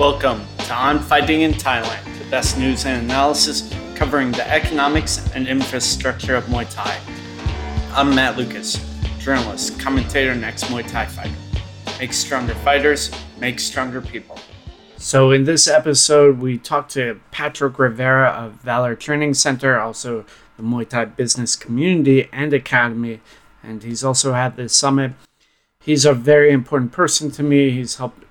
Welcome to On Fighting in Thailand, the best news and analysis covering the economics and infrastructure of Muay Thai. I'm Matt Lucas, journalist, commentator, and ex Muay Thai fighter. Make stronger fighters, make stronger people. So, in this episode, we talked to Patrick Rivera of Valor Training Center, also the Muay Thai Business Community and Academy, and he's also had this summit. He's a very important person to me. He's helped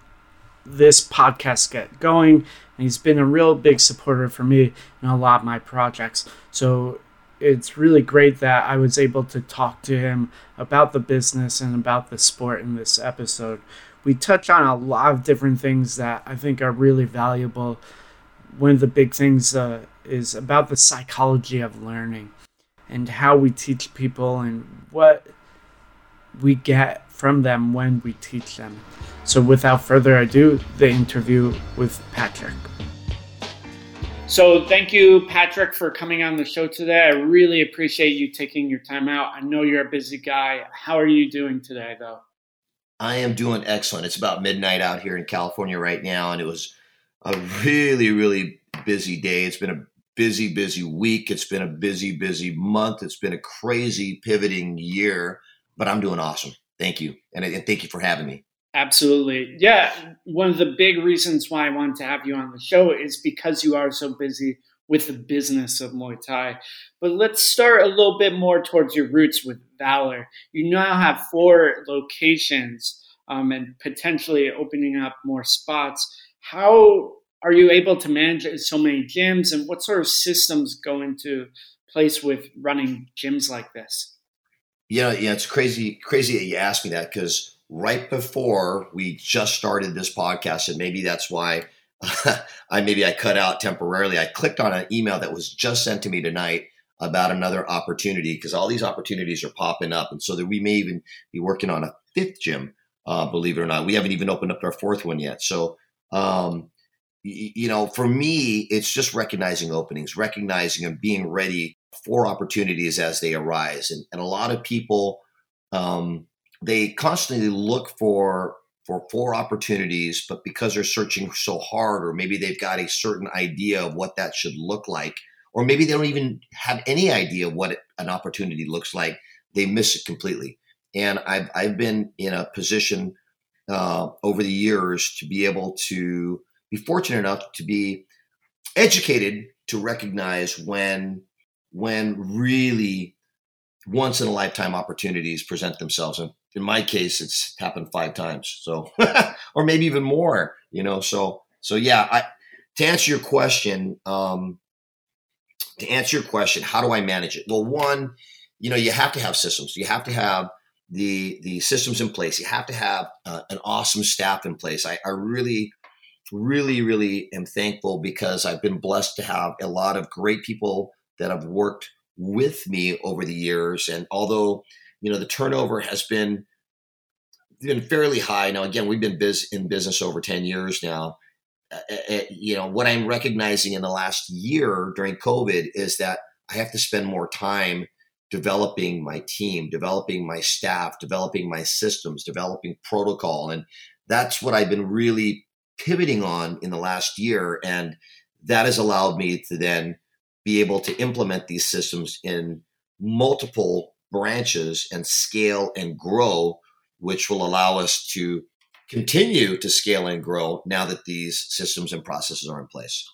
this podcast get going. And he's been a real big supporter for me in a lot of my projects. So it's really great that I was able to talk to him about the business and about the sport in this episode. We touch on a lot of different things that I think are really valuable. One of the big things uh, is about the psychology of learning and how we teach people and what we get from them when we teach them. So, without further ado, the interview with Patrick. So, thank you, Patrick, for coming on the show today. I really appreciate you taking your time out. I know you're a busy guy. How are you doing today, though? I am doing excellent. It's about midnight out here in California right now, and it was a really, really busy day. It's been a busy, busy week. It's been a busy, busy month. It's been a crazy pivoting year, but I'm doing awesome. Thank you. And, and thank you for having me. Absolutely. Yeah. One of the big reasons why I wanted to have you on the show is because you are so busy with the business of Muay Thai. But let's start a little bit more towards your roots with Valor. You now have four locations um, and potentially opening up more spots. How are you able to manage so many gyms and what sort of systems go into place with running gyms like this? Yeah, yeah, it's crazy, crazy that you asked me that because right before we just started this podcast, and maybe that's why I maybe I cut out temporarily. I clicked on an email that was just sent to me tonight about another opportunity because all these opportunities are popping up, and so that we may even be working on a fifth gym. Uh, believe it or not, we haven't even opened up our fourth one yet. So, um, you know, for me, it's just recognizing openings, recognizing and being ready for opportunities as they arise. And, and a lot of people, um, they constantly look for for for opportunities, but because they're searching so hard, or maybe they've got a certain idea of what that should look like, or maybe they don't even have any idea what an opportunity looks like, they miss it completely. And I've I've been in a position uh, over the years to be able to be fortunate enough to be educated to recognize when when really once in a lifetime opportunities present themselves. And in my case, it's happened five times. So, or maybe even more, you know, so, so yeah, I, to answer your question, um, to answer your question, how do I manage it? Well, one, you know, you have to have systems. You have to have the the systems in place. You have to have uh, an awesome staff in place. I, I really, really, really am thankful because I've been blessed to have a lot of great people that have worked with me over the years. And although, you know, the turnover has been been fairly high. Now, again, we've been biz- in business over 10 years now. Uh, uh, you know, what I'm recognizing in the last year during COVID is that I have to spend more time developing my team, developing my staff, developing my systems, developing protocol. And that's what I've been really pivoting on in the last year. And that has allowed me to then be able to implement these systems in multiple branches and scale and grow, which will allow us to continue to scale and grow now that these systems and processes are in place.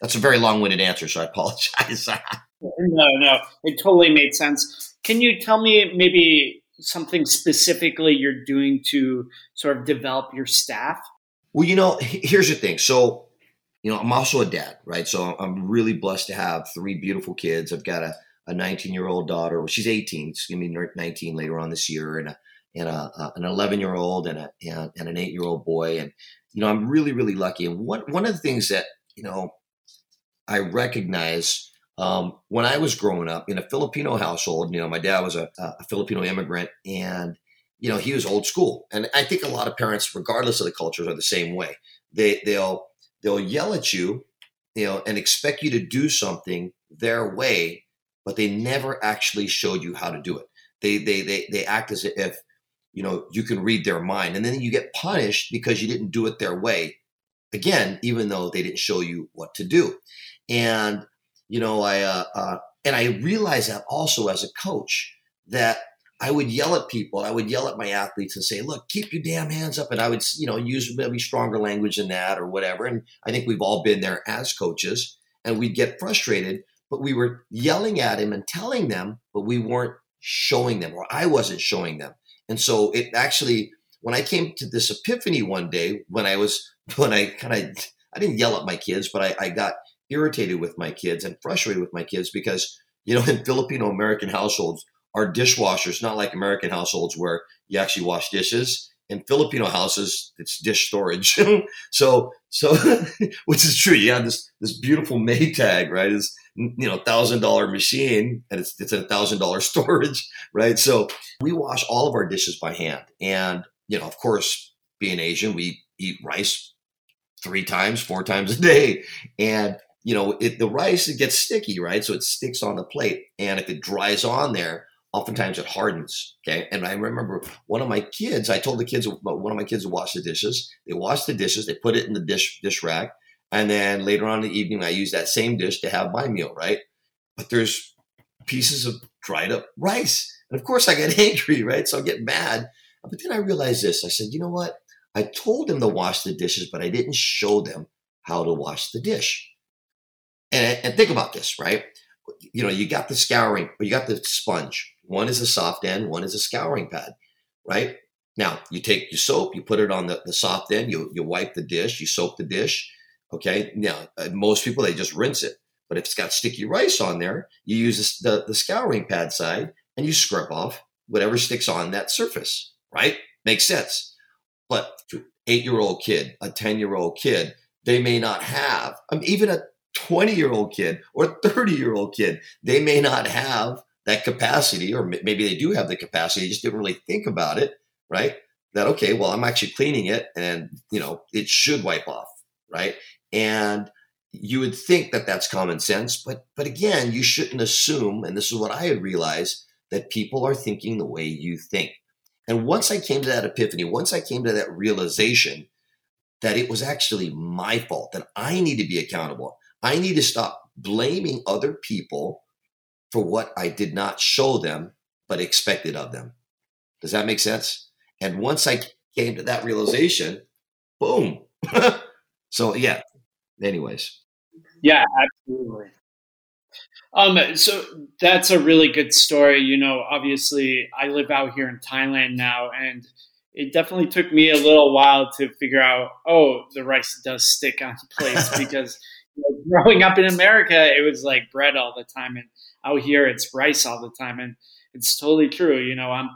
That's a very long winded answer, so I apologize. no, no, it totally made sense. Can you tell me maybe something specifically you're doing to sort of develop your staff? Well, you know, here's the thing. So you know, I'm also a dad, right? So I'm really blessed to have three beautiful kids. I've got a, a 19 year old daughter. She's 18. She's gonna be 19 later on this year, and a and a an 11 year old and a and, and an eight year old boy. And you know, I'm really really lucky. And one one of the things that you know I recognize. Um, when I was growing up in a Filipino household, you know, my dad was a, a Filipino immigrant, and you know, he was old school. And I think a lot of parents, regardless of the cultures, are the same way. They they'll they'll yell at you, you know, and expect you to do something their way, but they never actually showed you how to do it. They they they they act as if you know you can read their mind, and then you get punished because you didn't do it their way. again, even though they didn't show you what to do. And, you know, I, uh, uh, and I realized that also as a coach that I would yell at people. I would yell at my athletes and say, look, keep your damn hands up. And I would, you know, use maybe stronger language than that or whatever. And I think we've all been there as coaches and we'd get frustrated, but we were yelling at him and telling them, but we weren't showing them or I wasn't showing them. And so it actually, when I came to this epiphany one day, when I was, when I kind of, I didn't yell at my kids, but I, I got irritated with my kids and frustrated with my kids because, you know, in Filipino American households, our dishwashers, not like American households where you actually wash dishes. In Filipino houses, it's dish storage. so, so, which is true. You have this, this beautiful Maytag, right? It's, you know, thousand dollar machine and it's, it's a thousand dollar storage, right? So we wash all of our dishes by hand. And, you know, of course, being Asian, we eat rice three times, four times a day. And, you know, it, the rice, it gets sticky, right? So it sticks on the plate. And if it dries on there, Mm-hmm. oftentimes it hardens. Okay. And I remember one of my kids, I told the kids, uh, one of my kids to wash the dishes. They wash the dishes, they put it in the dish, dish rack. And then later on in the evening, I use that same dish to have my meal, right? But there's pieces of dried up rice. And of course I get angry, right? So I get mad. But then I realized this. I said, you know what? I told them to wash the dishes, but I didn't show them how to wash the dish. And, and think about this, right? You know, you got the scouring, or you got the sponge. One is a soft end, one is a scouring pad, right? Now you take your soap, you put it on the, the soft end, you, you wipe the dish, you soap the dish. Okay. Now, uh, most people, they just rinse it. But if it's got sticky rice on there, you use the, the scouring pad side and you scrub off whatever sticks on that surface, right? Makes sense. But eight year old kid, a 10 year old kid, they may not have, I mean, even a 20 year old kid or 30 year old kid, they may not have that capacity, or maybe they do have the capacity, they just didn't really think about it, right? That, okay, well, I'm actually cleaning it and, you know, it should wipe off, right? And you would think that that's common sense, but, but again, you shouldn't assume, and this is what I had realized, that people are thinking the way you think. And once I came to that epiphany, once I came to that realization that it was actually my fault, that I need to be accountable, I need to stop blaming other people for what I did not show them, but expected of them. Does that make sense? And once I came to that realization, boom. so, yeah, anyways. Yeah, absolutely. Um, so that's a really good story. You know, obviously, I live out here in Thailand now, and it definitely took me a little while to figure out, oh, the rice does stick on place because you know, growing up in America, it was like bread all the time, and out here it's rice all the time, and it's totally true. You know, I'm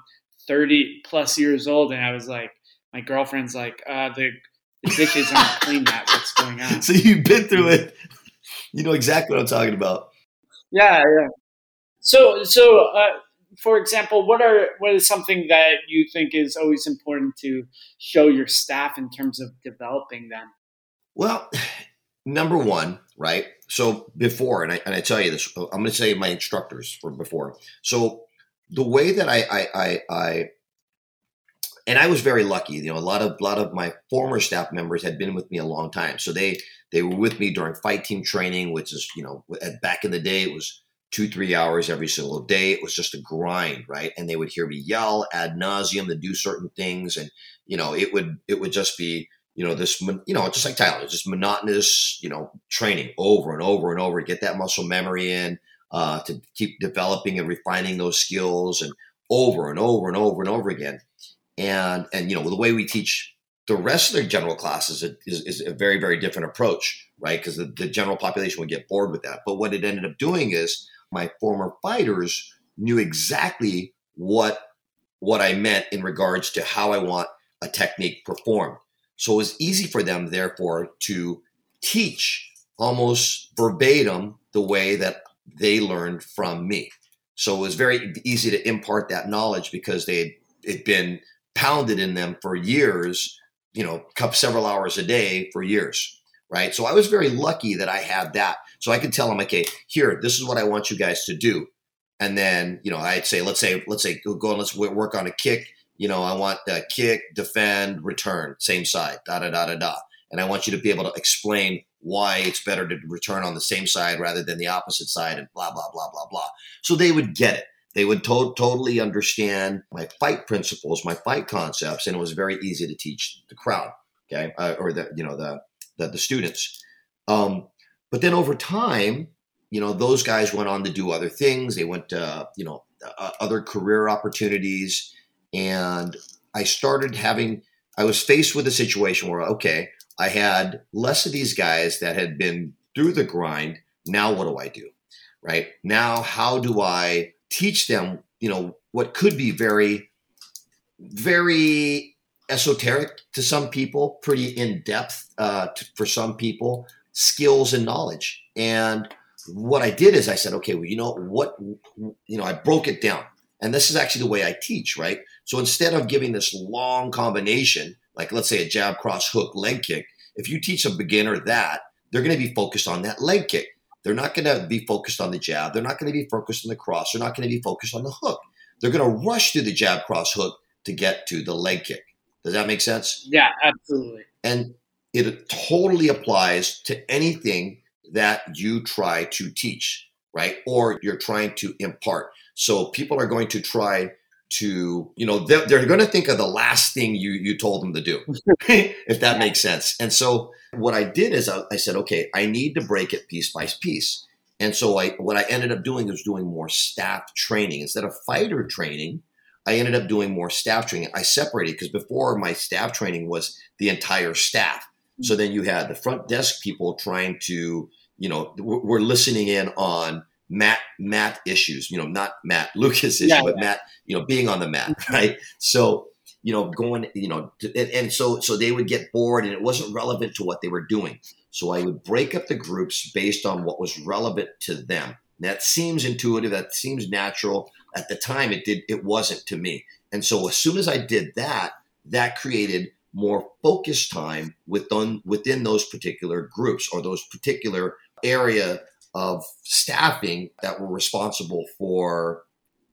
30 plus years old, and I was like, my girlfriend's like, uh, the, the dishes aren't clean. That what's going on? So you've been through it. You know exactly what I'm talking about. Yeah, yeah. So, so uh, for example, what are what is something that you think is always important to show your staff in terms of developing them? Well, number one, right? So before, and I, and I tell you this, I'm going to tell you my instructors from before. So the way that I, I, I, I, and I was very lucky. You know, a lot of a lot of my former staff members had been with me a long time, so they they were with me during fight team training, which is you know back in the day it was two three hours every single day. It was just a grind, right? And they would hear me yell ad nauseum to do certain things, and you know it would it would just be you know, this, you know, just like Tyler, it's just monotonous, you know, training over and over and over, to get that muscle memory in, uh, to keep developing and refining those skills and over and over and over and over again. And, and, you know, the way we teach the rest of the general classes is, is a very, very different approach, right? Because the, the general population would get bored with that. But what it ended up doing is my former fighters knew exactly what, what I meant in regards to how I want a technique performed so it was easy for them, therefore, to teach almost verbatim the way that they learned from me. So it was very easy to impart that knowledge because they had been pounded in them for years, you know, several hours a day for years, right? So I was very lucky that I had that. So I could tell them, okay, here, this is what I want you guys to do. And then, you know, I'd say, let's say, let's say, go and let's work on a kick you know, I want the kick, defend, return, same side, da da da da da. and I want you to be able to explain why it's better to return on the same side rather than the opposite side, and blah blah blah blah blah. So they would get it. They would to- totally understand my fight principles, my fight concepts, and it was very easy to teach the crowd, okay, uh, or the you know the the, the students. Um, but then over time, you know, those guys went on to do other things. They went to you know uh, other career opportunities, and I started having. I was faced with a situation where okay, I had less of these guys that had been through the grind. Now what do I do? Right now, how do I teach them, you know, what could be very, very esoteric to some people, pretty in depth uh, for some people, skills and knowledge. And what I did is I said, okay, well, you know what, you know, I broke it down. And this is actually the way I teach, right? So instead of giving this long combination, like let's say a jab, cross, hook, leg kick, if you teach a beginner that, they're going to be focused on that leg kick. They're not going to be focused on the jab. They're not going to be focused on the cross. They're not going to be focused on the hook. They're going to rush through the jab, cross, hook to get to the leg kick. Does that make sense? Yeah, absolutely. And it totally applies to anything that you try to teach, right? Or you're trying to impart. So people are going to try to, you know, they're, they're going to think of the last thing you you told them to do, if that makes sense. And so what I did is I, I said, okay, I need to break it piece by piece. And so I what I ended up doing was doing more staff training instead of fighter training. I ended up doing more staff training. I separated because before my staff training was the entire staff. So mm. then you had the front desk people trying to, you know, we're listening in on Matt Matt issues, you know, not Matt Lucas issue, yeah, but yeah. Matt, you know, being on the mat, right? So you know, going, you know, and, and so so they would get bored, and it wasn't relevant to what they were doing. So I would break up the groups based on what was relevant to them. That seems intuitive. That seems natural. At the time, it did. It wasn't to me. And so as soon as I did that, that created more focused time within within those particular groups or those particular area of staffing that were responsible for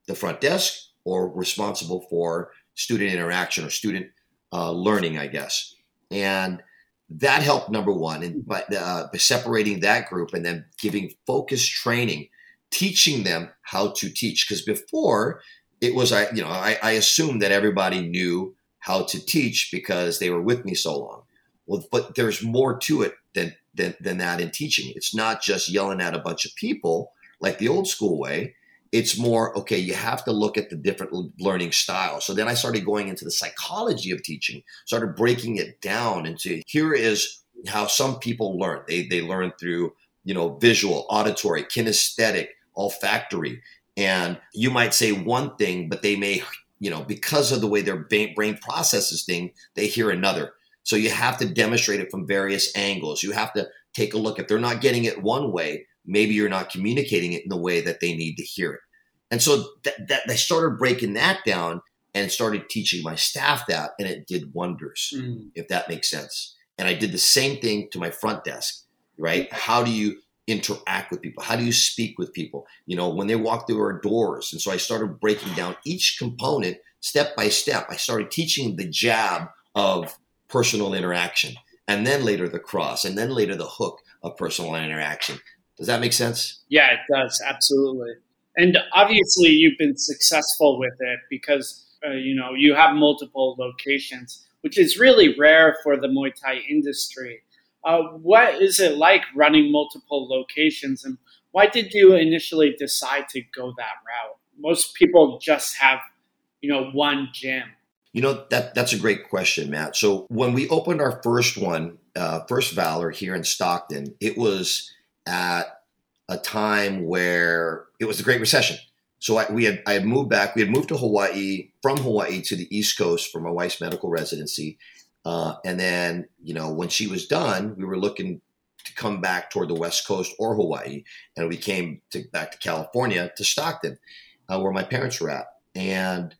the front desk or responsible for student interaction or student uh, learning, I guess. And that helped number one, and by, uh, by separating that group and then giving focused training, teaching them how to teach. Because before it was, I you know, I, I assumed that everybody knew how to teach because they were with me so long. Well, but there's more to it than than, than that in teaching. It's not just yelling at a bunch of people like the old school way. It's more okay you have to look at the different learning styles so then i started going into the psychology of teaching started breaking it down into here is how some people learn. They they learn through you know visual auditory kinesthetic olfactory. And you might say one thing but they may you know because of the way their brain processes thing they hear another so you have to demonstrate it from various angles you have to take a look if they're not getting it one way maybe you're not communicating it in the way that they need to hear it. And so that, that they started breaking that down and started teaching my staff that, and it did wonders, mm. if that makes sense. And I did the same thing to my front desk, right? How do you interact with people? How do you speak with people? You know, when they walk through our doors. And so I started breaking down each component step by step. I started teaching the jab of personal interaction, and then later the cross, and then later the hook of personal interaction. Does that make sense? Yeah, it does. Absolutely. And obviously, you've been successful with it because uh, you know you have multiple locations, which is really rare for the Muay Thai industry. Uh, what is it like running multiple locations, and why did you initially decide to go that route? Most people just have, you know, one gym. You know that that's a great question, Matt. So when we opened our first one, uh, first Valor here in Stockton, it was at a time where it was the Great Recession. So I, we had I had moved back. We had moved to Hawaii from Hawaii to the East Coast for my wife's medical residency, uh, and then you know when she was done, we were looking to come back toward the West Coast or Hawaii, and we came to, back to California to Stockton, uh, where my parents were at. And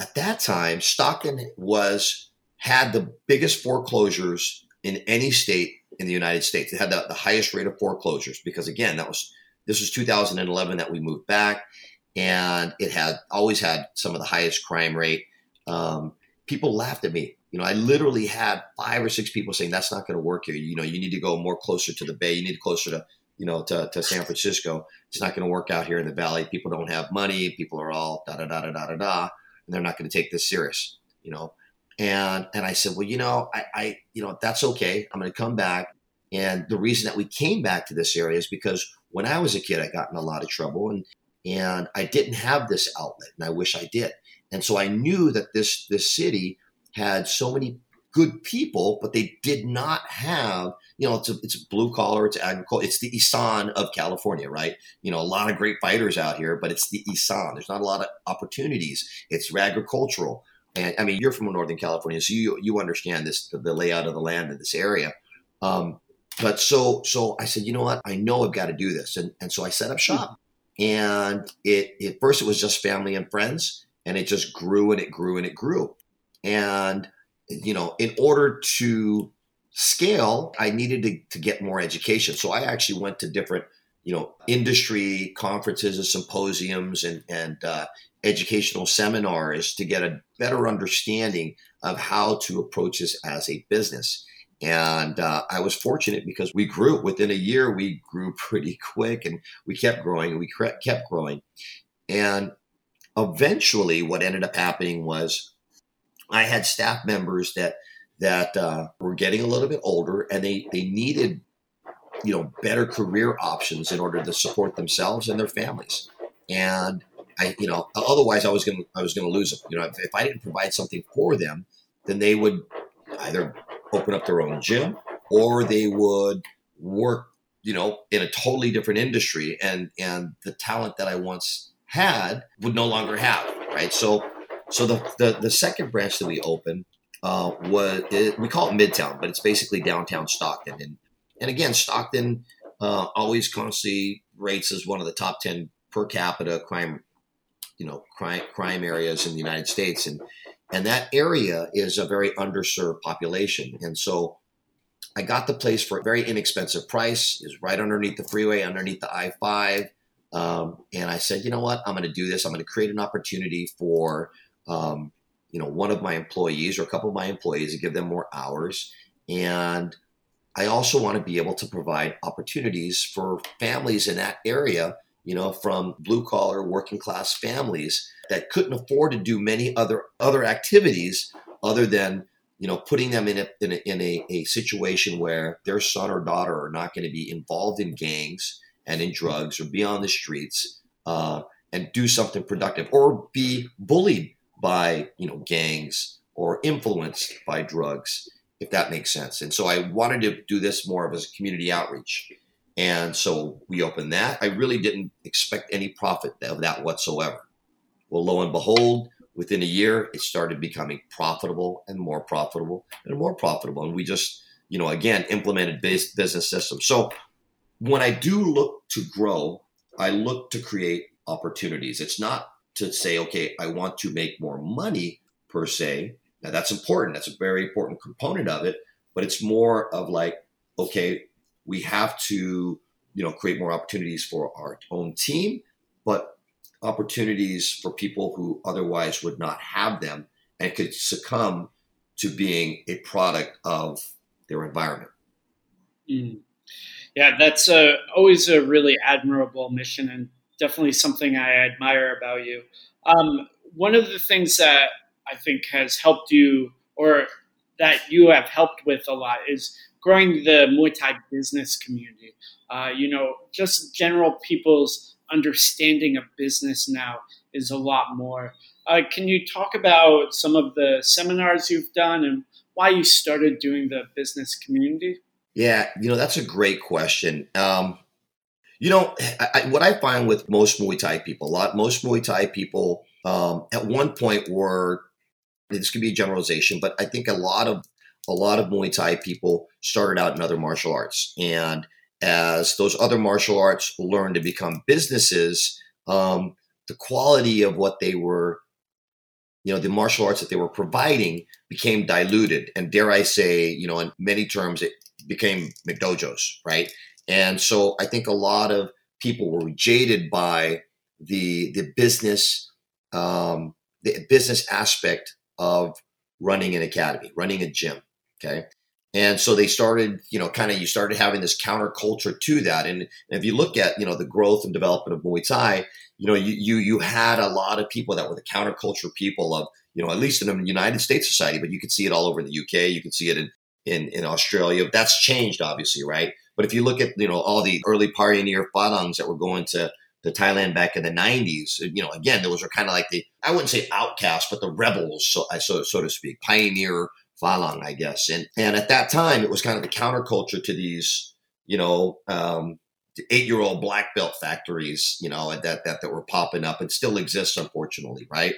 at that time, Stockton was had the biggest foreclosures in any state in the United States. It had the, the highest rate of foreclosures because again, that was this was 2011 that we moved back, and it had always had some of the highest crime rate. Um, people laughed at me. You know, I literally had five or six people saying that's not going to work here. You know, you need to go more closer to the Bay. You need closer to you know to, to San Francisco. It's not going to work out here in the Valley. People don't have money. People are all da da da da da da da, and they're not going to take this serious. You know, and and I said, well, you know, I, I you know that's okay. I'm going to come back. And the reason that we came back to this area is because when I was a kid, I got in a lot of trouble, and and I didn't have this outlet, and I wish I did. And so I knew that this this city had so many good people, but they did not have, you know, it's a, it's blue collar, it's agriculture, it's the Isan of California, right? You know, a lot of great fighters out here, but it's the Isan. There's not a lot of opportunities. It's agricultural. And I mean, you're from Northern California, so you you understand this the, layout of the land in this area. Um, but so so I said, you know what? I know I've got to do this, and and so I set up shop. And it at first it was just family and friends, and it just grew and it grew and it grew. And you know, in order to scale, I needed to, to get more education. So I actually went to different, you know, industry conferences and symposiums and and uh, educational seminars to get a better understanding of how to approach this as a business. And uh, I was fortunate because we grew within a year, we grew pretty quick and we kept growing and we kept growing. And eventually, what ended up happening was I had staff members that that uh, were getting a little bit older and they, they needed you know better career options in order to support themselves and their families. And I, you know, otherwise I was to I was to lose them. You know, if, if I didn't provide something for them, then they would either open up their own gym or they would work, you know, in a totally different industry and and the talent that I once had would no longer have, right? So so the the, the second branch that we opened uh, it, we call it Midtown, but it's basically downtown Stockton. And and again, Stockton uh, always constantly rates as one of the top ten per capita crime you know crime crime areas in the United States, and and that area is a very underserved population, and so I got the place for a very inexpensive price. is right underneath the freeway, underneath the I five, um, and I said, you know what, I'm going to do this. I'm going to create an opportunity for um, you know one of my employees or a couple of my employees to give them more hours, and I also want to be able to provide opportunities for families in that area you know, from blue collar working class families that couldn't afford to do many other other activities other than you know putting them in a in a, in a, a situation where their son or daughter are not going to be involved in gangs and in drugs or be on the streets uh, and do something productive or be bullied by you know gangs or influenced by drugs if that makes sense and so i wanted to do this more of as a community outreach and so we opened that. I really didn't expect any profit of that whatsoever. Well, lo and behold, within a year, it started becoming profitable and more profitable and more profitable. And we just, you know, again, implemented business systems. So when I do look to grow, I look to create opportunities. It's not to say, okay, I want to make more money per se. Now that's important. That's a very important component of it. But it's more of like, okay, we have to you know create more opportunities for our own team but opportunities for people who otherwise would not have them and could succumb to being a product of their environment mm. yeah that's a, always a really admirable mission and definitely something i admire about you um, one of the things that i think has helped you or that you have helped with a lot is growing the Muay Thai business community. Uh, you know, just general people's understanding of business now is a lot more. Uh, can you talk about some of the seminars you've done and why you started doing the business community? Yeah, you know, that's a great question. Um, you know, I, what I find with most Muay Thai people, a lot, most Muay Thai people um, at one point were, this could be a generalization, but I think a lot of a lot of Muay Thai people started out in other martial arts. And as those other martial arts learned to become businesses, um, the quality of what they were, you know, the martial arts that they were providing became diluted. And dare I say, you know, in many terms, it became McDojos, right? And so I think a lot of people were jaded by the the business um, the business aspect of running an academy, running a gym. Okay. And so they started, you know, kind of you started having this counterculture to that. And if you look at, you know, the growth and development of Muay Thai, you know, you you you had a lot of people that were the counterculture people of, you know, at least in the United States society, but you could see it all over the UK. You could see it in in, in Australia. That's changed, obviously, right? But if you look at, you know, all the early pioneer Farangs that were going to to Thailand back in the 90s, you know, again, those were kind of like the, I wouldn't say outcasts, but the rebels, so, so, so to speak, pioneer Falang, I guess. And and at that time, it was kind of the counterculture to these, you know, um, eight year old black belt factories, you know, that, that that were popping up and still exists, unfortunately, right?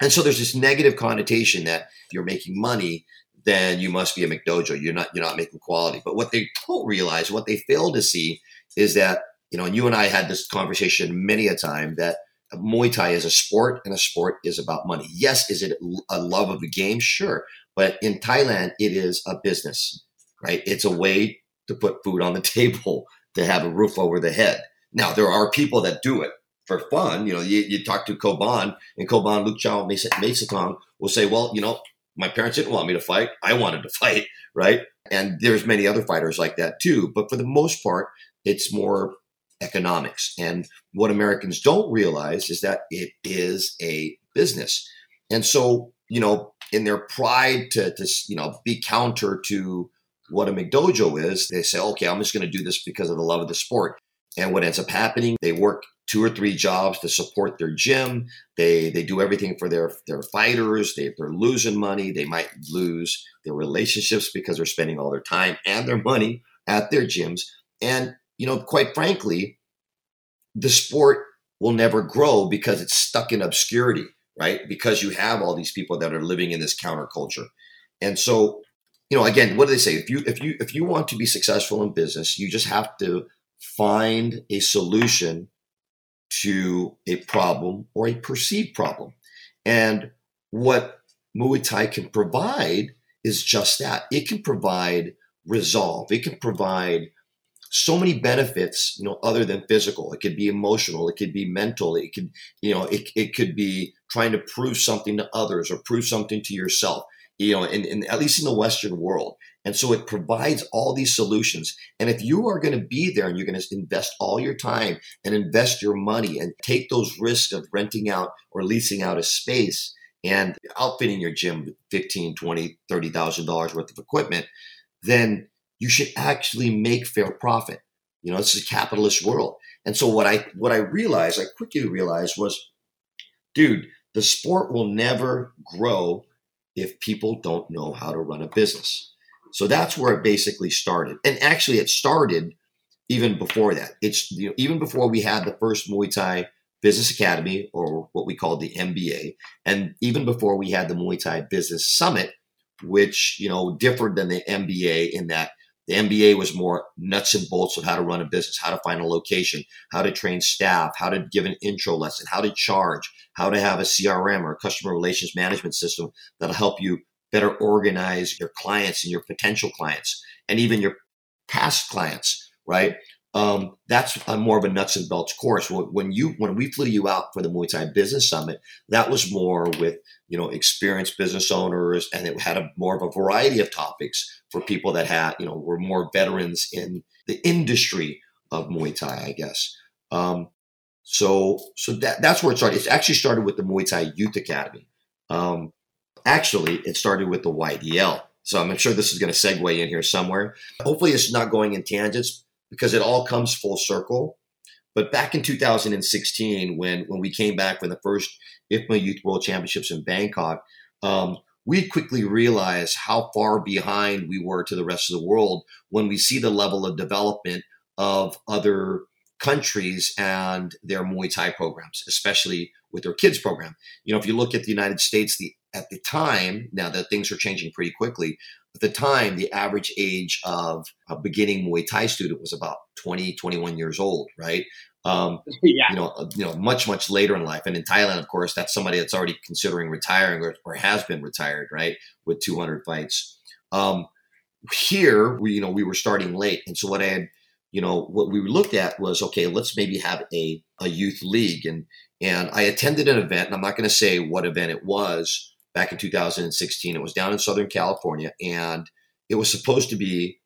And so there's this negative connotation that if you're making money, then you must be a McDojo. You're not you're not making quality. But what they don't realize, what they fail to see, is that you know, and you and I had this conversation many a time that Muay Thai is a sport, and a sport is about money. Yes, is it a love of the game? Sure, but in Thailand, it is a business, right? It's a way to put food on the table, to have a roof over the head. Now, there are people that do it for fun. You know, you, you talk to Koban, and Koban, Lookchaomaesaitong will say, well, you know, my parents didn't want me to fight. I wanted to fight, right? And there's many other fighters like that too. But for the most part, it's more economics. And what Americans don't realize is that it is a business. And so, you know, in their pride to, to you know, be counter to what a McDojo is, they say, okay, I'm just going to do this because of the love of the sport. And what ends up happening, they work two or three jobs to support their gym. They they do everything for their their fighters. They, they're losing money. They might lose their relationships because they're spending all their time and their money at their gyms. And you know, quite frankly, the sport will never grow because it's stuck in obscurity, right? Because you have all these people that are living in this counterculture. And so, you know, again, what do they say? If you if you if you want to be successful in business, you just have to find a solution to a problem or a perceived problem. And what Muay Thai can provide is just that. It can provide resolve. It can provide so many benefits, you know, other than physical. It could be emotional, it could be mental, it could, you know, it, it could be trying to prove something to others or prove something to yourself, you know, in, in at least in the Western world. And so it provides all these solutions. And if you are going to be there and you're going to invest all your time and invest your money and take those risks of renting out or leasing out a space and outfitting your gym with 15, 20, $30,000 worth of equipment, then you should actually make fair profit. You know, it's a capitalist world. And so what I what I realized, I quickly realized was, dude, the sport will never grow if people don't know how to run a business. So that's where it basically started. And actually it started even before that. It's you know, even before we had the first Muay Thai Business Academy or what we called the MBA, and even before we had the Muay Thai Business Summit, which you know differed than the MBA in that the MBA was more nuts and bolts of how to run a business, how to find a location, how to train staff, how to give an intro lesson, how to charge, how to have a CRM or a customer relations management system that'll help you better organize your clients and your potential clients and even your past clients, right? Um, that's a more of a nuts and bolts course. When you when we flew you out for the Muay Thai Business Summit, that was more with you know experienced business owners, and it had a more of a variety of topics for people that had you know were more veterans in the industry of Muay Thai, I guess. Um, so so that that's where it started. It actually started with the Muay Thai Youth Academy. Um, actually, it started with the YDL. So I'm sure this is going to segue in here somewhere. Hopefully, it's not going in tangents because it all comes full circle. But back in 2016, when when we came back from the first IFMA Youth World Championships in Bangkok, um, we quickly realized how far behind we were to the rest of the world when we see the level of development of other countries and their Muay Thai programs, especially with their kids program. You know, if you look at the United States, the at the time, now that things are changing pretty quickly, at the time, the average age of a beginning Muay Thai student was about 20, 21 years old, right? Um, yeah. You know, uh, you know, much much later in life, and in Thailand, of course, that's somebody that's already considering retiring or, or has been retired, right, with 200 fights. Um, here, we you know we were starting late, and so what I had, you know, what we looked at was okay, let's maybe have a a youth league, and and I attended an event, and I'm not going to say what event it was, back in 2016. It was down in Southern California, and it was supposed to be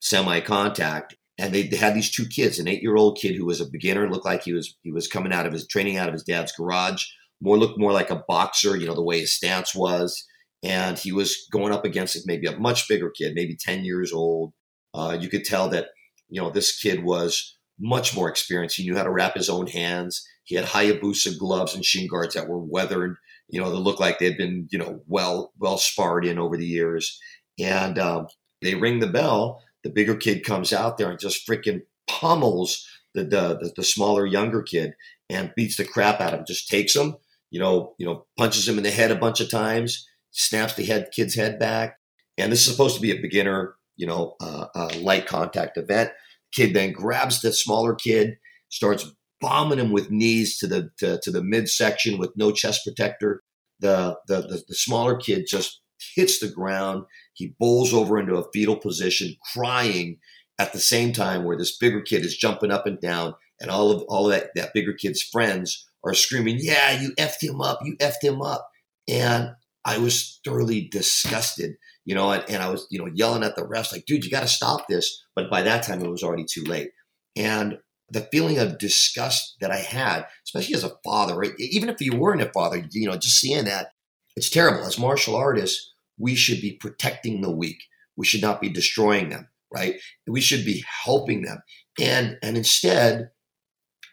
semi-contact. And they, had these two kids, an eight-year-old kid who was a beginner, looked like he was he was coming out of his training out of his dad's garage, more looked more like a boxer, you know, the way his stance was. And he was going up against maybe a much bigger kid, maybe 10 years old. Uh, you could tell that, you know, this kid was much more experienced. He knew how to wrap his own hands. He had Hayabusa gloves and shin guards that were weathered, you know, that looked like they'd been, you know, well, well sparred in over the years. And um, they ring the bell. The bigger kid comes out there and just freaking pummels the, the, the smaller, younger kid and beats the crap out of him. Just takes him, you know, you know, punches him in the head a bunch of times, snaps the head kid's head back. And this is supposed to be a beginner, you know, uh, uh, light contact event. Kid then grabs the smaller kid, starts bombing him with knees to the to, to the midsection with no chest protector. The, the the the smaller kid just hits the ground. He bowls over into a fetal position, crying at the same time where this bigger kid is jumping up and down, and all of all of that, that bigger kid's friends are screaming, Yeah, you effed him up, you effed him up. And I was thoroughly disgusted, you know, and, and I was, you know, yelling at the refs, like, dude, you got to stop this. But by that time, it was already too late. And the feeling of disgust that I had, especially as a father, right? even if you weren't a father, you know, just seeing that, it's terrible. As martial artists, we should be protecting the weak. We should not be destroying them, right? We should be helping them. And and instead,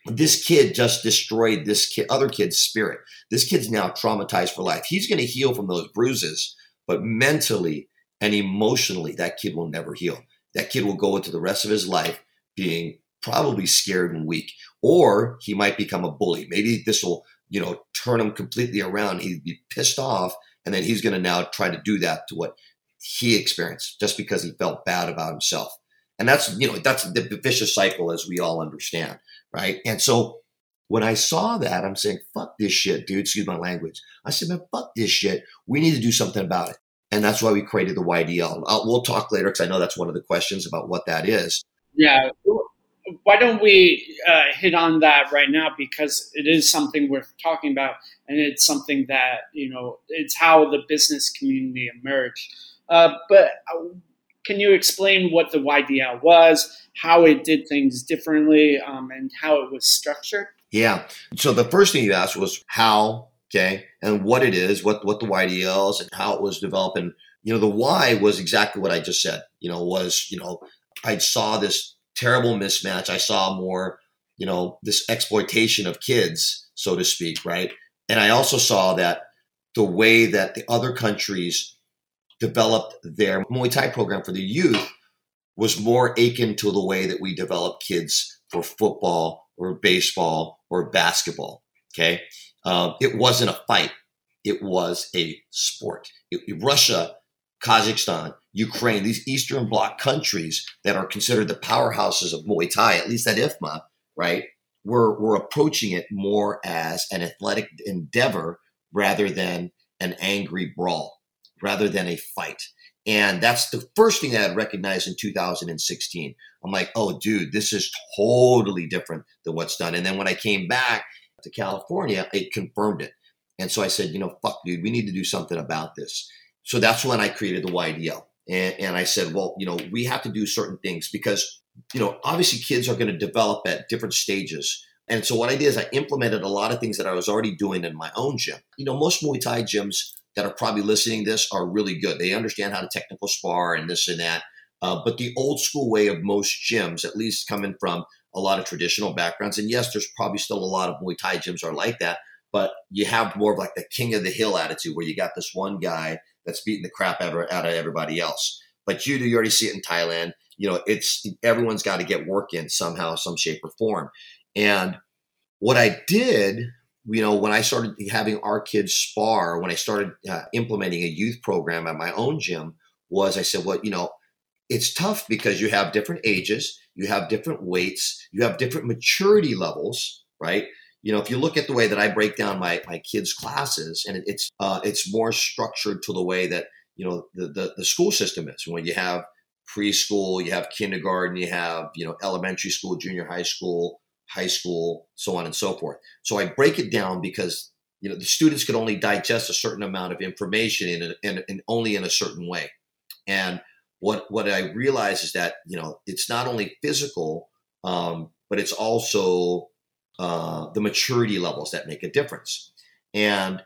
this kid just destroyed this kid, other kid's spirit. This kid's now traumatized for life. He's going to heal from those bruises, but mentally and emotionally, that kid will never heal. That kid will go into the rest of his life being probably scared and weak, or he might become a bully. Maybe this will, you know, turn him completely around. He'd be pissed off, and then he's going to now try to do that to what he experienced just because he felt bad about himself. And that's, you know, that's the vicious cycle as we all understand, right? And so when I saw that, I'm saying, fuck this shit, dude. Excuse my language. I said, man, fuck this shit. We need to do something about it. And that's why we created the YDL. I'll, we'll talk later because I know that's one of the questions about what that is. Yeah. Why don't we uh, hit on that right now? Because it is something worth talking about. And it's something that, you know, it's how the business community emerged. Uh, but uh, can you explain what the YDL was, how it did things differently, um, and how it was structured? Yeah. So the first thing you asked was how, okay, and what it is, what what the YDL is, and how it was developed. And you know, the why was exactly what I just said. You know, was you know, I saw this terrible mismatch. I saw more, you know, this exploitation of kids, so to speak, right? And I also saw that the way that the other countries developed their Muay Thai program for the youth was more akin to the way that we develop kids for football or baseball or basketball. Okay. Um, it wasn't a fight. It was a sport. It, Russia, Kazakhstan, Ukraine, these Eastern Bloc countries that are considered the powerhouses of Muay Thai, at least at IFMA, right? We're, we're approaching it more as an athletic endeavor rather than an angry brawl rather than a fight. And that's the first thing that I recognized in 2016. I'm like, oh, dude, this is totally different than what's done. And then when I came back to California, it confirmed it. And so I said, you know, fuck, dude, we need to do something about this. So that's when I created the YDL. And, and I said, well, you know, we have to do certain things because, you know, obviously kids are going to develop at different stages. And so what I did is I implemented a lot of things that I was already doing in my own gym. You know, most Muay Thai gyms that are probably listening this are really good. They understand how to technical spar and this and that. Uh, but the old school way of most gyms, at least coming from a lot of traditional backgrounds, and yes, there's probably still a lot of Muay Thai gyms are like that, but you have more of like the king of the hill attitude where you got this one guy that's beating the crap out of, everybody else. But you do, you already see it in Thailand. You know, it's everyone's got to get work in somehow, some shape or form. And what I did you know, when I started having our kids spar, when I started uh, implementing a youth program at my own gym, was I said, well, you know, it's tough because you have different ages, you have different weights, you have different maturity levels, right? You know, if you look at the way that I break down my my kids' classes, and it's uh, it's more structured to the way that you know the, the the school system is. When you have preschool, you have kindergarten, you have you know elementary school, junior high school, high school, so on and so forth. So I break it down because you know, the students could only digest a certain amount of information in, in, in only in a certain way. And what what I realize is that you know it's not only physical, um, but it's also uh, the maturity levels that make a difference. And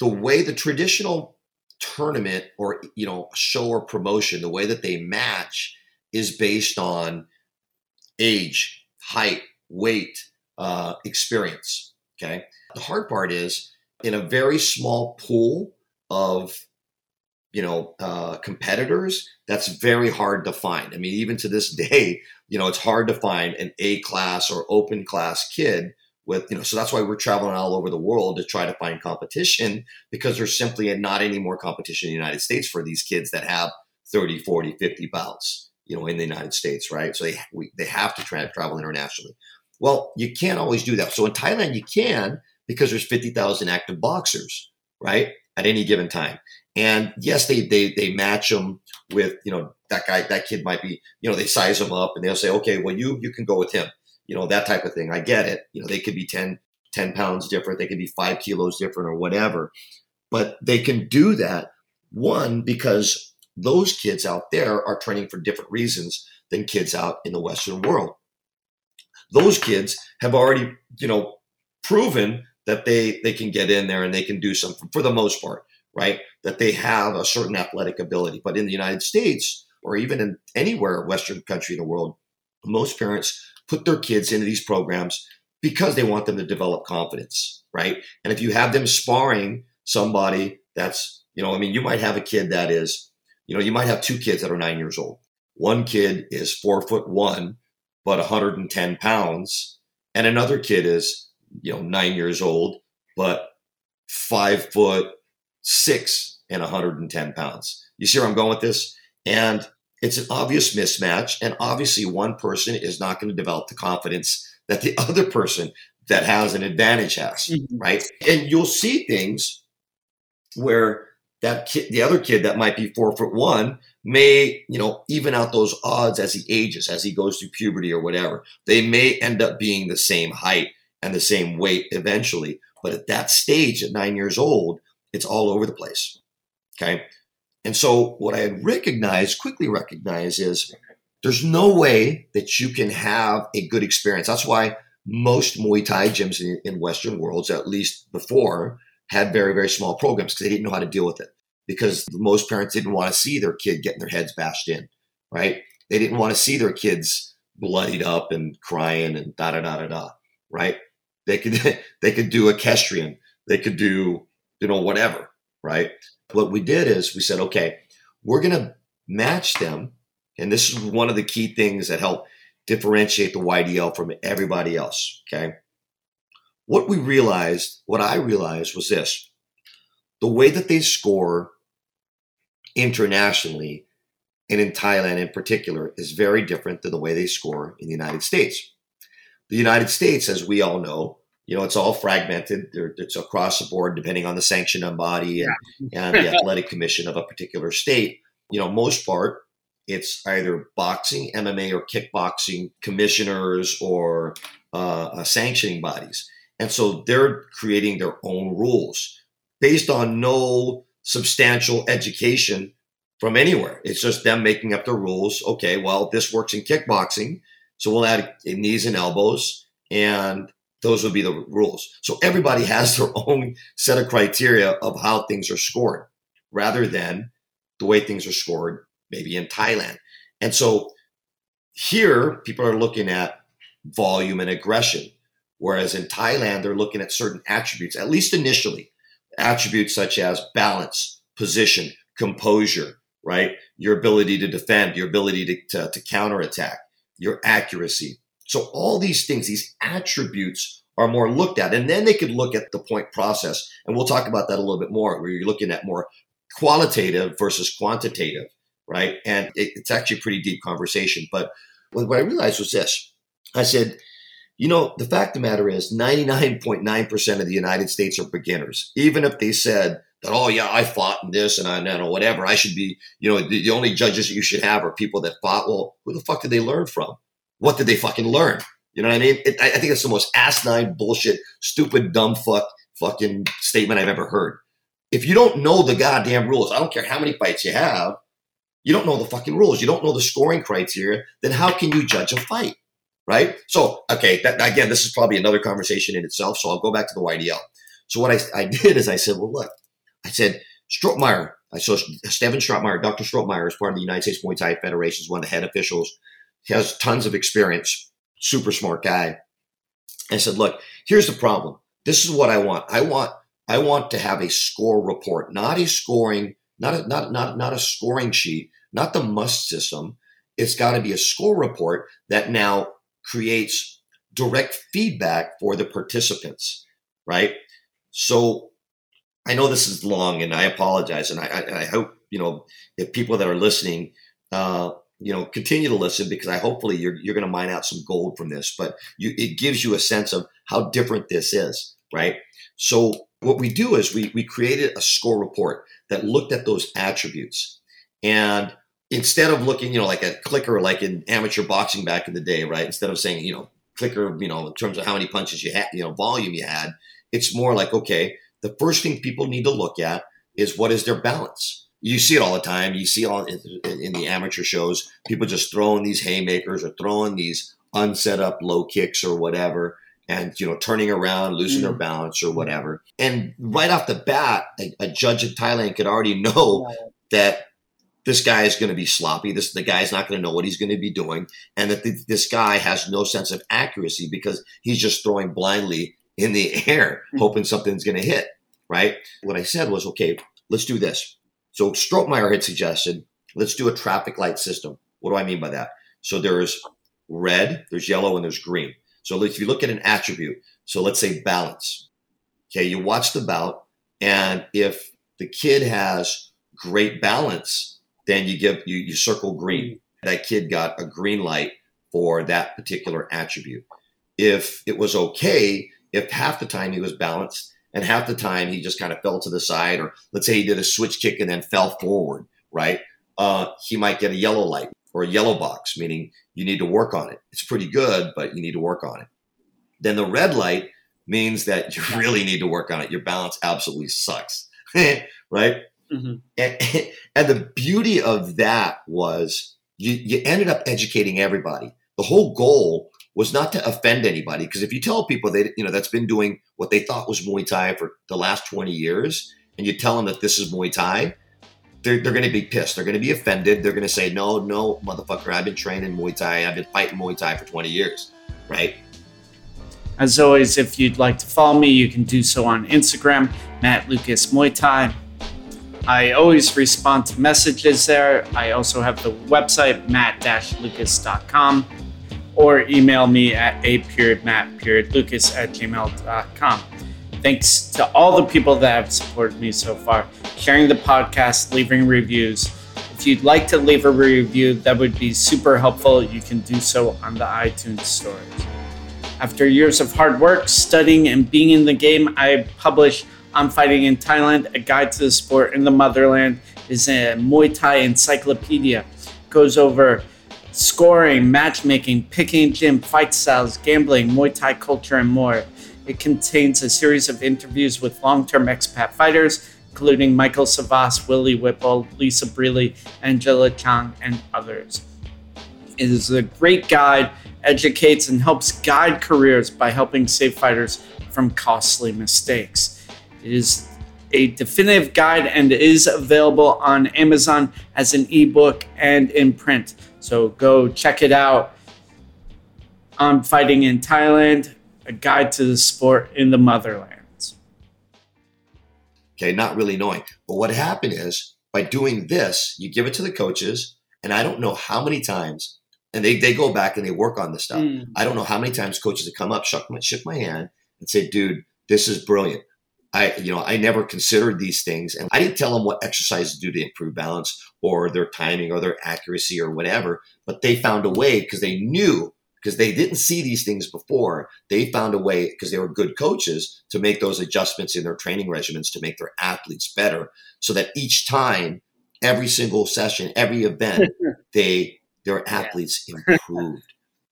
the way the traditional tournament or you know show or promotion, the way that they match is based on age, height, weight, uh, experience. Okay. The hard part is in a very small pool of you know uh, competitors that's very hard to find. I mean even to this day you know it's hard to find an a class or open class kid with you know so that's why we're traveling all over the world to try to find competition because there's simply not any more competition in the united states for these kids that have 30 40 50 bouts you know in the united states right? So they, we, they have to try to travel internationally. Well you can't always do that. So in thailand you can because there's 50000 active boxers right at any given time and yes, they they they match them with you know that guy that kid might be you know they size them up and they'll say okay well you you can go with him you know that type of thing. I get it. You know they could be 10, 10 pounds different, they could be five kilos different or whatever, but they can do that one because those kids out there are training for different reasons than kids out in the Western world. Those kids have already you know proven that they they can get in there and they can do something for the most part right? That they have a certain athletic ability. But in the United States, or even in anywhere Western country in the world, most parents put their kids into these programs because they want them to develop confidence, right? And if you have them sparring somebody that's, you know, I mean, you might have a kid that is, you know, you might have two kids that are nine years old. One kid is four foot one, but 110 pounds, and another kid is, you know, nine years old, but five foot six and 110 pounds. You see where I'm going with this? And it's an obvious mismatch. And obviously, one person is not going to develop the confidence that the other person that has an advantage has, mm-hmm. right? And you'll see things where that kid, the other kid that might be four foot one, may you know even out those odds as he ages, as he goes through puberty or whatever. They may end up being the same height and the same weight eventually. But at that stage, at nine years old, it's all over the place. Okay. And so what I had recognized, quickly recognized, is there's no way that you can have a good experience. That's why most Muay Thai gyms in, in Western worlds, at least before, had very, very small programs because they didn't know how to deal with it. Because most parents didn't want to see their kid getting their heads bashed in, right? They didn't want to see their kids bloodied up and crying and da da da da da, right? They could they could do equestrian, they could do you know, whatever, right? What we did is we said, okay, we're going to match them. And this is one of the key things that help differentiate the YDL from everybody else. Okay. What we realized, what I realized was this the way that they score internationally and in Thailand in particular is very different than the way they score in the United States. The United States, as we all know, you know, it's all fragmented. it's across the board, depending on the sanctioning body and, yeah. and the athletic commission of a particular state. You know, most part, it's either boxing, MMA, or kickboxing commissioners or uh, uh, sanctioning bodies. And so they're creating their own rules based on no substantial education from anywhere. It's just them making up the rules. Okay, well, this works in kickboxing, so we'll add knees and elbows. And those would be the rules. So everybody has their own set of criteria of how things are scored rather than the way things are scored maybe in Thailand. And so here people are looking at volume and aggression, whereas in Thailand they're looking at certain attributes, at least initially, attributes such as balance, position, composure, right? Your ability to defend, your ability to, to, to counterattack, your accuracy, so all these things, these attributes are more looked at. And then they could look at the point process. And we'll talk about that a little bit more, where you're looking at more qualitative versus quantitative, right? And it, it's actually a pretty deep conversation. But what I realized was this I said, you know, the fact of the matter is 99.9% of the United States are beginners. Even if they said that, oh, yeah, I fought in this and I know whatever, I should be, you know, the, the only judges that you should have are people that fought. Well, who the fuck did they learn from? what did they fucking learn? You know what I mean? It, I, I think it's the most asinine bullshit, stupid, dumb fuck fucking statement I've ever heard. If you don't know the goddamn rules, I don't care how many fights you have, you don't know the fucking rules. You don't know the scoring criteria. Then how can you judge a fight? Right? So, okay, that, again, this is probably another conversation in itself. So I'll go back to the YDL. So what I, I did is I said, well, look, I said, Strohmeyer, I saw Steven Strohmeyer, Dr. Strohmeyer is part of the United States Muay Thai Federation, is one of the head officials. He has tons of experience, super smart guy. I said, look, here's the problem. This is what I want. I want I want to have a score report, not a scoring, not a, not not not a scoring sheet, not the must system. It's got to be a score report that now creates direct feedback for the participants, right? So I know this is long, and I apologize, and I, I, I hope you know if people that are listening, uh, you know, continue to listen because I hopefully you're you're going to mine out some gold from this. But you, it gives you a sense of how different this is, right? So what we do is we we created a score report that looked at those attributes, and instead of looking, you know, like a clicker, like in amateur boxing back in the day, right? Instead of saying, you know, clicker, you know, in terms of how many punches you had, you know, volume you had, it's more like, okay, the first thing people need to look at is what is their balance. You see it all the time. You see all in, in the amateur shows. People just throwing these haymakers or throwing these unset up low kicks or whatever and you know turning around losing mm. their balance or whatever and right off the bat a, a judge in thailand could already know that this guy is going to be sloppy. This the guy's not going to know what he's going to be doing, and that the, this guy has no sense of accuracy because he's just throwing blindly in the air, mm-hmm. hoping something's going to hit. Right. What I said was, okay, let's do this. So Strohmeyer had suggested, let's do a traffic light system. What do I mean by that? So there's red, there's yellow, and there's green. So if you look at an attribute, so let's say balance. Okay, you watch the bout, and if the kid has great balance, then you give you you circle green. That kid got a green light for that particular attribute. If it was okay, if half the time he was balanced and half the time he just kind of fell to the side, or let's say he did a switch kick and then fell forward, right? Uh, he might get a yellow light or a yellow box, meaning you need to work on it. It's pretty good, but you need to work on it. Then the red light means that you really need to work on it. Your balance absolutely sucks, right? Mm-hmm. And, and the beauty of that was you, you ended up educating everybody. The whole goal was not to offend anybody because if you tell people they you know that's been doing what they thought was Muay Thai for the last 20 years and you tell them that this is Muay Thai they're, they're going to be pissed. They're going to be offended. They're going to say no no motherfucker I've been training Muay Thai. I've been fighting Muay Thai for 20 years. Right? As always if you'd like to follow me you can do so on Instagram Matt Lucas Muay Thai. I always respond to messages there. I also have the website, matt-lucas.com, or email me at a period matt period lucas at gmail.com. Thanks to all the people that have supported me so far, sharing the podcast, leaving reviews. If you'd like to leave a review, that would be super helpful. You can do so on the iTunes stores. After years of hard work, studying, and being in the game, I published On Fighting in Thailand, a guide to the sport in the motherland, is a Muay Thai encyclopedia. Goes over scoring, matchmaking, picking gym, fight styles, gambling, Muay Thai culture, and more. It contains a series of interviews with long term expat fighters, including Michael Savas, Willie Whipple, Lisa Breeley, Angela Chang, and others. It is a great guide, educates, and helps guide careers by helping save fighters from costly mistakes. It is a definitive guide and is available on Amazon as an ebook and in print. So go check it out. On Fighting in Thailand, a guide to the sport in the motherlands. Okay, not really knowing. But what happened is by doing this, you give it to the coaches, and I don't know how many times, and they, they go back and they work on this stuff. Mm. I don't know how many times coaches have come up, shook my, shook my hand, and say, dude, this is brilliant. I, you know, I never considered these things, and I didn't tell them what exercises to do to improve balance or their timing or their accuracy or whatever. But they found a way because they knew because they didn't see these things before. They found a way because they were good coaches to make those adjustments in their training regimens to make their athletes better, so that each time, every single session, every event, they their athletes improved.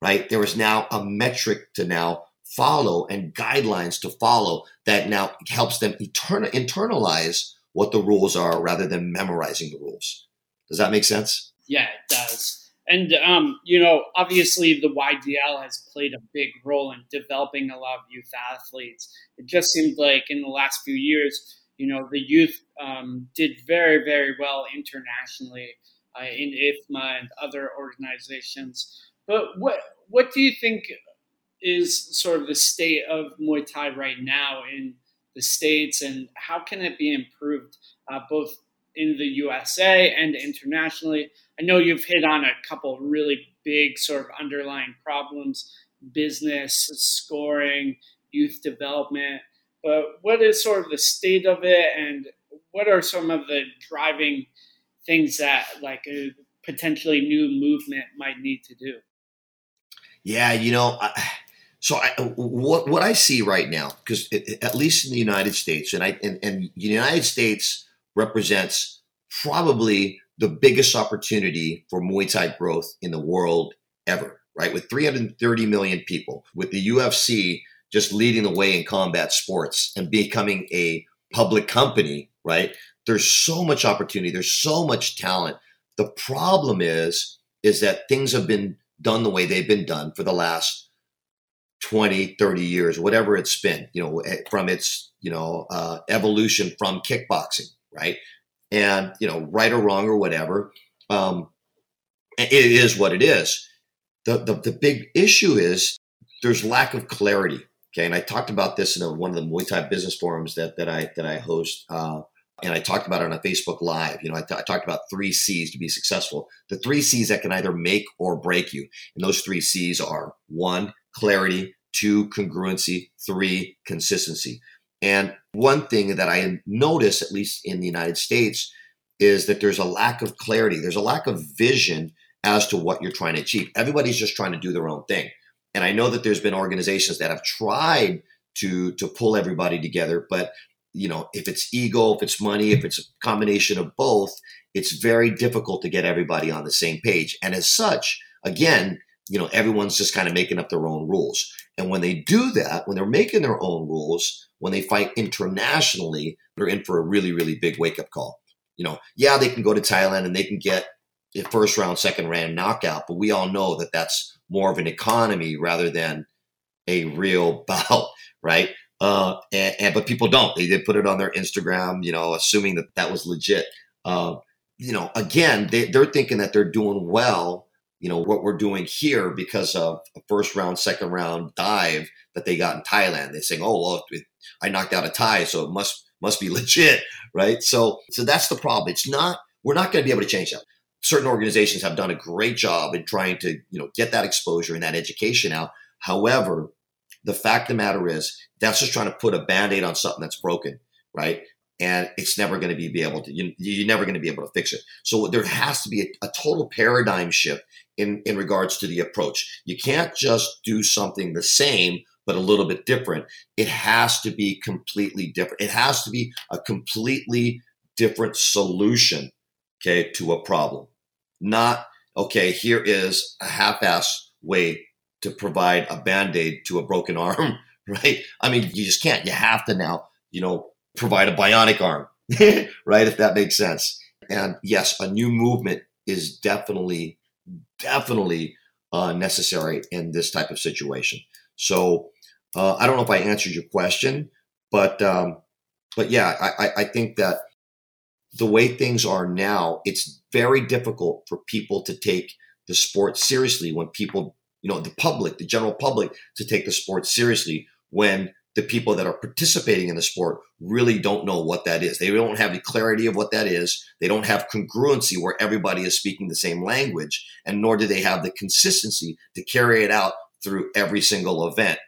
Right? There was now a metric to now follow and guidelines to follow that now helps them etern- internalize what the rules are rather than memorizing the rules. Does that make sense? Yeah, it does. And um, you know, obviously, the YDL has played a big role in developing a lot of youth athletes. It just seemed like in the last few years, you know, the youth um, did very, very well internationally uh, in IFMA and other organizations. But what what do you think is sort of the state of Muay Thai right now in the states, and how can it be improved uh, both in the USA and internationally? I know you've hit on a couple really big sort of underlying problems: business, scoring, youth development. But what is sort of the state of it, and what are some of the driving things that like a potentially new movement might need to do? Yeah, you know, I, so I, what what I see right now, because at least in the United States, and I and, and the United States represents probably the biggest opportunity for Muay Thai growth in the world ever. Right, with 330 million people, with the UFC just leading the way in combat sports and becoming a public company, right? There's so much opportunity. There's so much talent. The problem is, is that things have been done the way they've been done for the last 20, 30 years, whatever it's been, you know, eh, from its, you know, uh, evolution from kickboxing, right? And, you know, right or wrong or whatever, um, it is what it is. The, the, the big issue is there's lack of clarity. Okay. And I talked about this in a, one of the Muay Thai business forums that, that I, that I host. Uh, and I talked about it on a Facebook Live. You know, I, th- I, talked about three C's to be successful. The three C's that can either make or break you. And those three C's are one, clarity, two, congruency, three, consistency. And one thing that I notice, at least in the United States, is that there's a lack of clarity. There's a lack of vision as to what you're trying to achieve. Everybody's just trying to do their own thing. And I know that there's been organizations that have tried to to pull everybody together, but you know, if it's ego, if it's money, if it's a combination of both, it's very difficult to get everybody on the same page. And as such, again, you know, everyone's just kind of making up their own rules. And when they do that, when they're making their own rules, when they fight internationally, they're in for a really, really big wake up call. You know, yeah, they can go to Thailand and they can get a first round, second round knockout, but we all know that that's more of an economy rather than a real bout, right? Uh, and, and, but people don't. They did put it on their Instagram, you know, assuming that that was legit. Uh, you know, again, they, they're thinking that they're doing well. You know what we're doing here because of a first round, second round dive that they got in Thailand. They're saying, "Oh, well, I knocked out a Thai, so it must must be legit, right?" So, so that's the problem. It's not. We're not going to be able to change that. Certain organizations have done a great job in trying to, you know, get that exposure and that education out. However, the fact of the matter is, that's just trying to put a band aid on something that's broken, right? And it's never going to be, be able to, you, you're never going to be able to fix it. So there has to be a, a total paradigm shift in, in regards to the approach. You can't just do something the same, but a little bit different. It has to be completely different. It has to be a completely different solution, okay, to a problem. Not, okay, here is a half ass way to provide a band aid to a broken arm, right? I mean, you just can't. You have to now, you know, provide a bionic arm, right? If that makes sense. And yes, a new movement is definitely, definitely uh, necessary in this type of situation. So uh, I don't know if I answered your question, but um, but yeah, I, I think that the way things are now, it's very difficult for people to take the sport seriously when people you know, the public, the general public to take the sport seriously when the people that are participating in the sport really don't know what that is. They don't have the clarity of what that is. They don't have congruency where everybody is speaking the same language, and nor do they have the consistency to carry it out through every single event.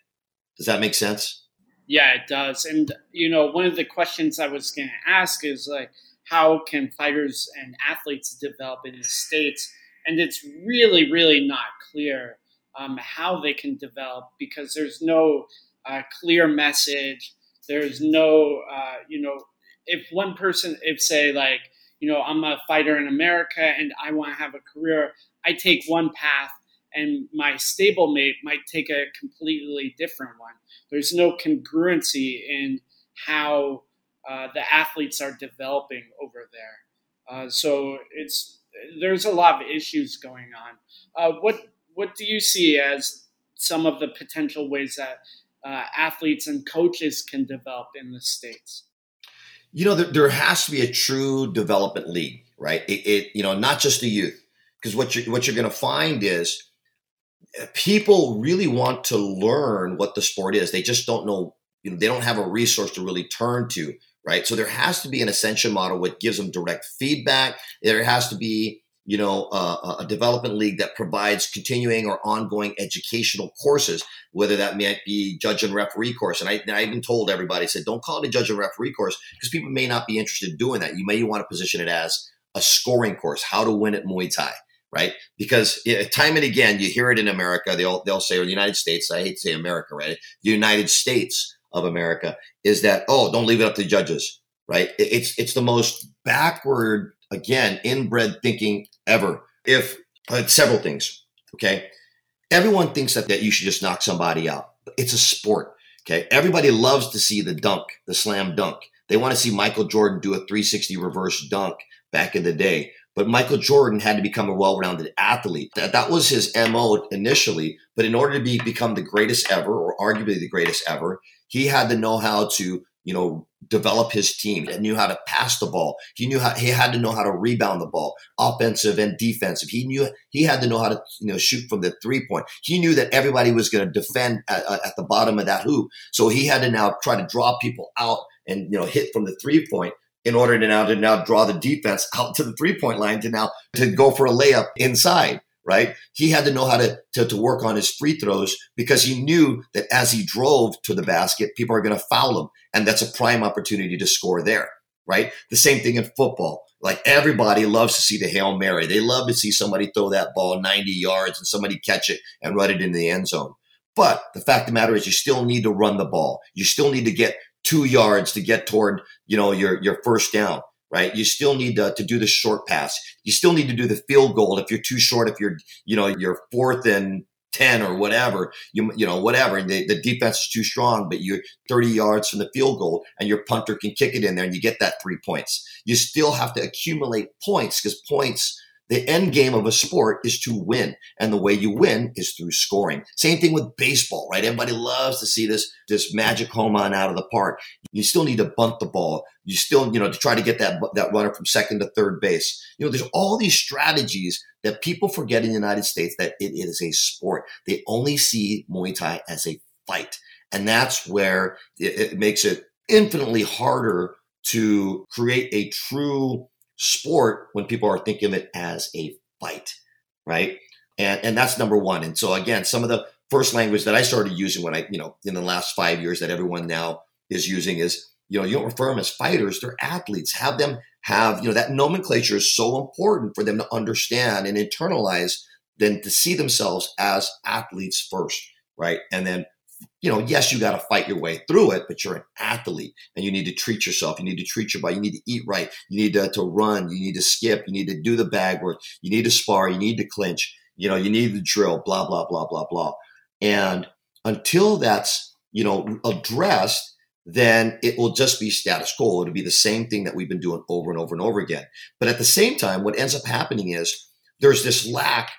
Does that make sense? Yeah, it does. And you know, one of the questions I was going to ask is like, how can fighters and athletes develop in the states? And it's really, really not clear um, how they can develop because there's no uh, clear message. There's no, uh, you know, if one person, if say like, you know, I'm a fighter in America and I want to have a career, I take one path and my stablemate might take a completely different one. There's no congruency in how uh, the athletes are developing over there. Uh, so it's there's a lot of issues going on. Uh, what what do you see as some of the potential ways that uh, athletes and coaches can develop in the states? You know, there, there has to be a true development league, right? It, it you know, not just the youth, because what you what you're going to find is people really want to learn what the sport is. They just don't know. You know, they don't have a resource to really turn to right? So there has to be an ascension model which gives them direct feedback. There has to be, you know, uh, a development league that provides continuing or ongoing educational courses, whether that might be judge and referee course. And I, I even told everybody, I said, don't call it a judge and referee course because people may not be interested in doing that. You may want to position it as a scoring course, how to win at Muay Thai. Right, because time and again you hear it in America. They'll they'll say, or the United States. I hate to say America, right? The United States of America is that oh, don't leave it up to judges, right? It's it's the most backward again inbred thinking ever. If uh, several things, okay, everyone thinks that that you should just knock somebody out. It's a sport, okay. Everybody loves to see the dunk, the slam dunk. They want to see Michael Jordan do a 360 reverse dunk back in the day. But Michael Jordan had to become a well-rounded athlete. That, that was his MO initially. But in order to be, become the greatest ever, or arguably the greatest ever, he had to know how to, you know, develop his team. He knew how to pass the ball. He knew how he had to know how to rebound the ball, offensive and defensive. He knew he had to know how to, you know, shoot from the three point. He knew that everybody was going to defend at, at the bottom of that hoop. So he had to now try to draw people out and, you know, hit from the three point in order to now to now draw the defense out to the three point line to now to go for a layup inside right? He had to know how to, to, to, work on his free throws because he knew that as he drove to the basket, people are going to foul him. And that's a prime opportunity to score there, right? The same thing in football. Like everybody loves to see the Hail Mary. They love to see somebody throw that ball 90 yards and somebody catch it and run it in the end zone. But the fact of the matter is you still need to run the ball. You still need to get two yards to get toward, you know, your, your first down right? You still need to, to do the short pass. You still need to do the field goal if you're too short, if you're, you know, you're fourth and 10 or whatever, you, you know, whatever. And the, the defense is too strong, but you're 30 yards from the field goal and your punter can kick it in there and you get that three points. You still have to accumulate points because points the end game of a sport is to win, and the way you win is through scoring. Same thing with baseball, right? Everybody loves to see this this magic home run out of the park. You still need to bunt the ball. You still, you know, to try to get that that runner from second to third base. You know, there's all these strategies that people forget in the United States that it is a sport. They only see Muay Thai as a fight, and that's where it, it makes it infinitely harder to create a true sport when people are thinking of it as a fight, right? And and that's number one. And so again, some of the first language that I started using when I, you know, in the last five years that everyone now is using is, you know, you don't refer them as fighters, they're athletes. Have them have, you know, that nomenclature is so important for them to understand and internalize than to see themselves as athletes first, right? And then you know, yes, you got to fight your way through it, but you're an athlete and you need to treat yourself. You need to treat your body. You need to eat right. You need to, to run. You need to skip. You need to do the bag work. You need to spar. You need to clinch. You know, you need to drill, blah, blah, blah, blah, blah. And until that's, you know, addressed, then it will just be status quo. It'll be the same thing that we've been doing over and over and over again. But at the same time, what ends up happening is there's this lack,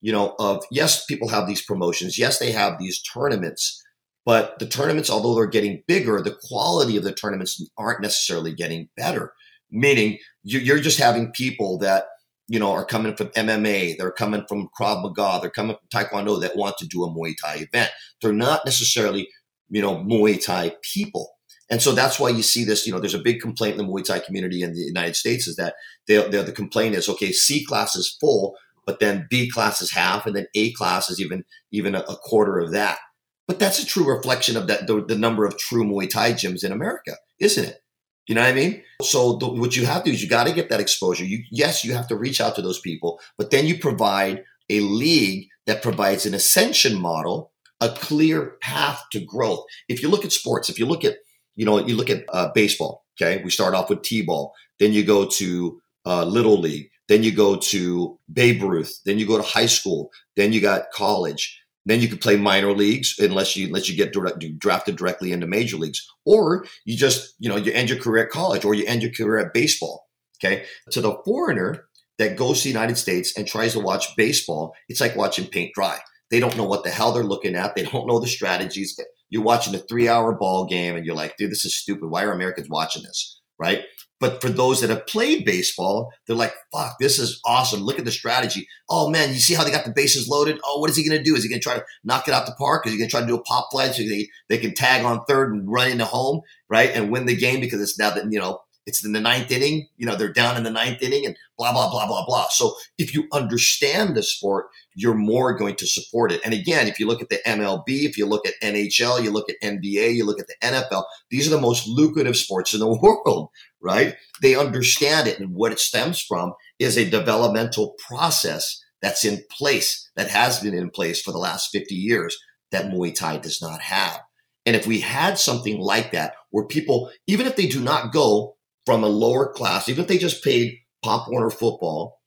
you know, of yes, people have these promotions. Yes, they have these tournaments but the tournaments, although they're getting bigger, the quality of the tournaments aren't necessarily getting better. Meaning you're just having people that you know are coming from MMA, they're coming from Krav Maga, they're coming from Taekwondo that want to do a Muay Thai event. They're not necessarily you know Muay Thai people. And so that's why you see this, you know, there's a big complaint in the Muay Thai community in the United States is that they, the complaint is, okay, C class is full, but then B class is half, and then A class is even even a, a quarter of that. But that's a true reflection of that the, the number of true Muay Thai gyms in America, isn't it? You know what I mean? So the, what you have to do is you got to get that exposure. You, yes, you have to reach out to those people, but then you provide a league that provides an ascension model, a clear path to growth. If you look at sports, if you look at, you know, you look at uh, baseball, okay, we start off with T-ball, then you go to uh, little league, Then you go to Babe Ruth. Then you go to high school. Then you got college. Then you can play minor leagues unless you unless you get direct, drafted directly into major leagues, or you just you know you end your career at college, or you end your career at baseball. Okay, to the foreigner that goes to the United States and tries to watch baseball, it's like watching paint dry. They don't know what the hell they're looking at. They don't know the strategies. You're watching a three hour ball game and you're like, dude, this is stupid. Why are Americans watching this? Right. But for those that have played baseball, they're like, fuck, this is awesome. Look at the strategy. Oh man, you see how they got the bases loaded? Oh, what is he going to do? Is he going to try to knock it out the park? Is he going to try to do a pop fly so they, they can tag on third and run into home, right? And win the game because it's now that, you know, it's in the ninth inning. You know, they're down in the ninth inning and blah, blah, blah, blah, blah. So if you understand the sport, you're more going to support it. And again, if you look at the MLB, if you look at NHL, you look at NBA, you look at the NFL, these are the most lucrative sports in the world, right? They understand it. And what it stems from is a developmental process that's in place, that has been in place for the last 50 years that Muay Thai does not have. And if we had something like that, where people, even if they do not go from a lower class, even if they just paid Pop Warner football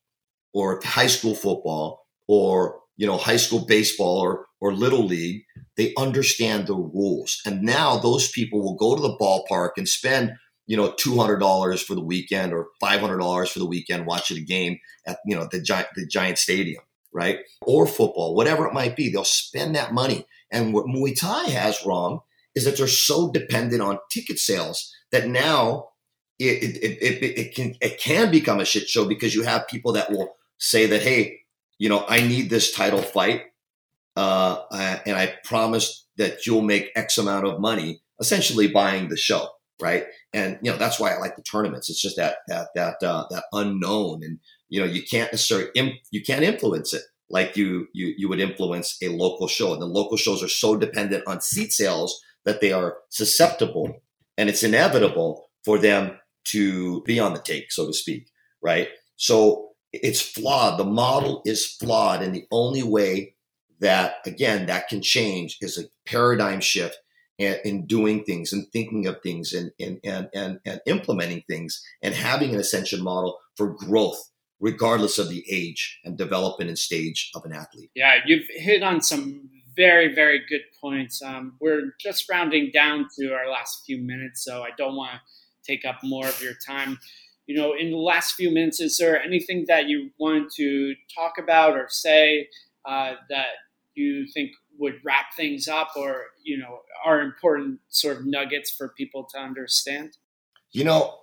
or high school football or you know high school baseball or or little league, they understand the rules. And now those people will go to the ballpark and spend you know two hundred dollars for the weekend or five hundred dollars for the weekend watching a game at you know the giant the giant stadium, right? Or football, whatever it might be. They'll spend that money. And what Muay Thai has wrong is that they're so dependent on ticket sales that now it, it, it, it, can it can become a shit show because you have people that will say that hey you know i need this title fight uh, and i promise that you'll make x amount of money essentially buying the show right? And you know that's why i like the tournaments. It's just that that that uh, that unknown and you know you can't necessarily imp- you can't influence it like you you you would influence a local show. And the local shows are so dependent on seat sales that they are susceptible and it's inevitable for them to be on the take, so to speak, right? So it's flawed. The model is flawed. And the only way that, again, that can change is a paradigm shift in, in doing things and thinking of things and, and, and, and, and implementing things and having an ascension model for growth regardless of the age and development and stage of an athlete. Yeah, you've hit on some very, very good points. Um, we're just rounding down to our last few minutes, so I don't want to take up more of your time. You know, in the last few minutes, is there anything that you want to talk about or say uh, that you think would wrap things up, or you know, are important sort of nuggets for people to understand? You know,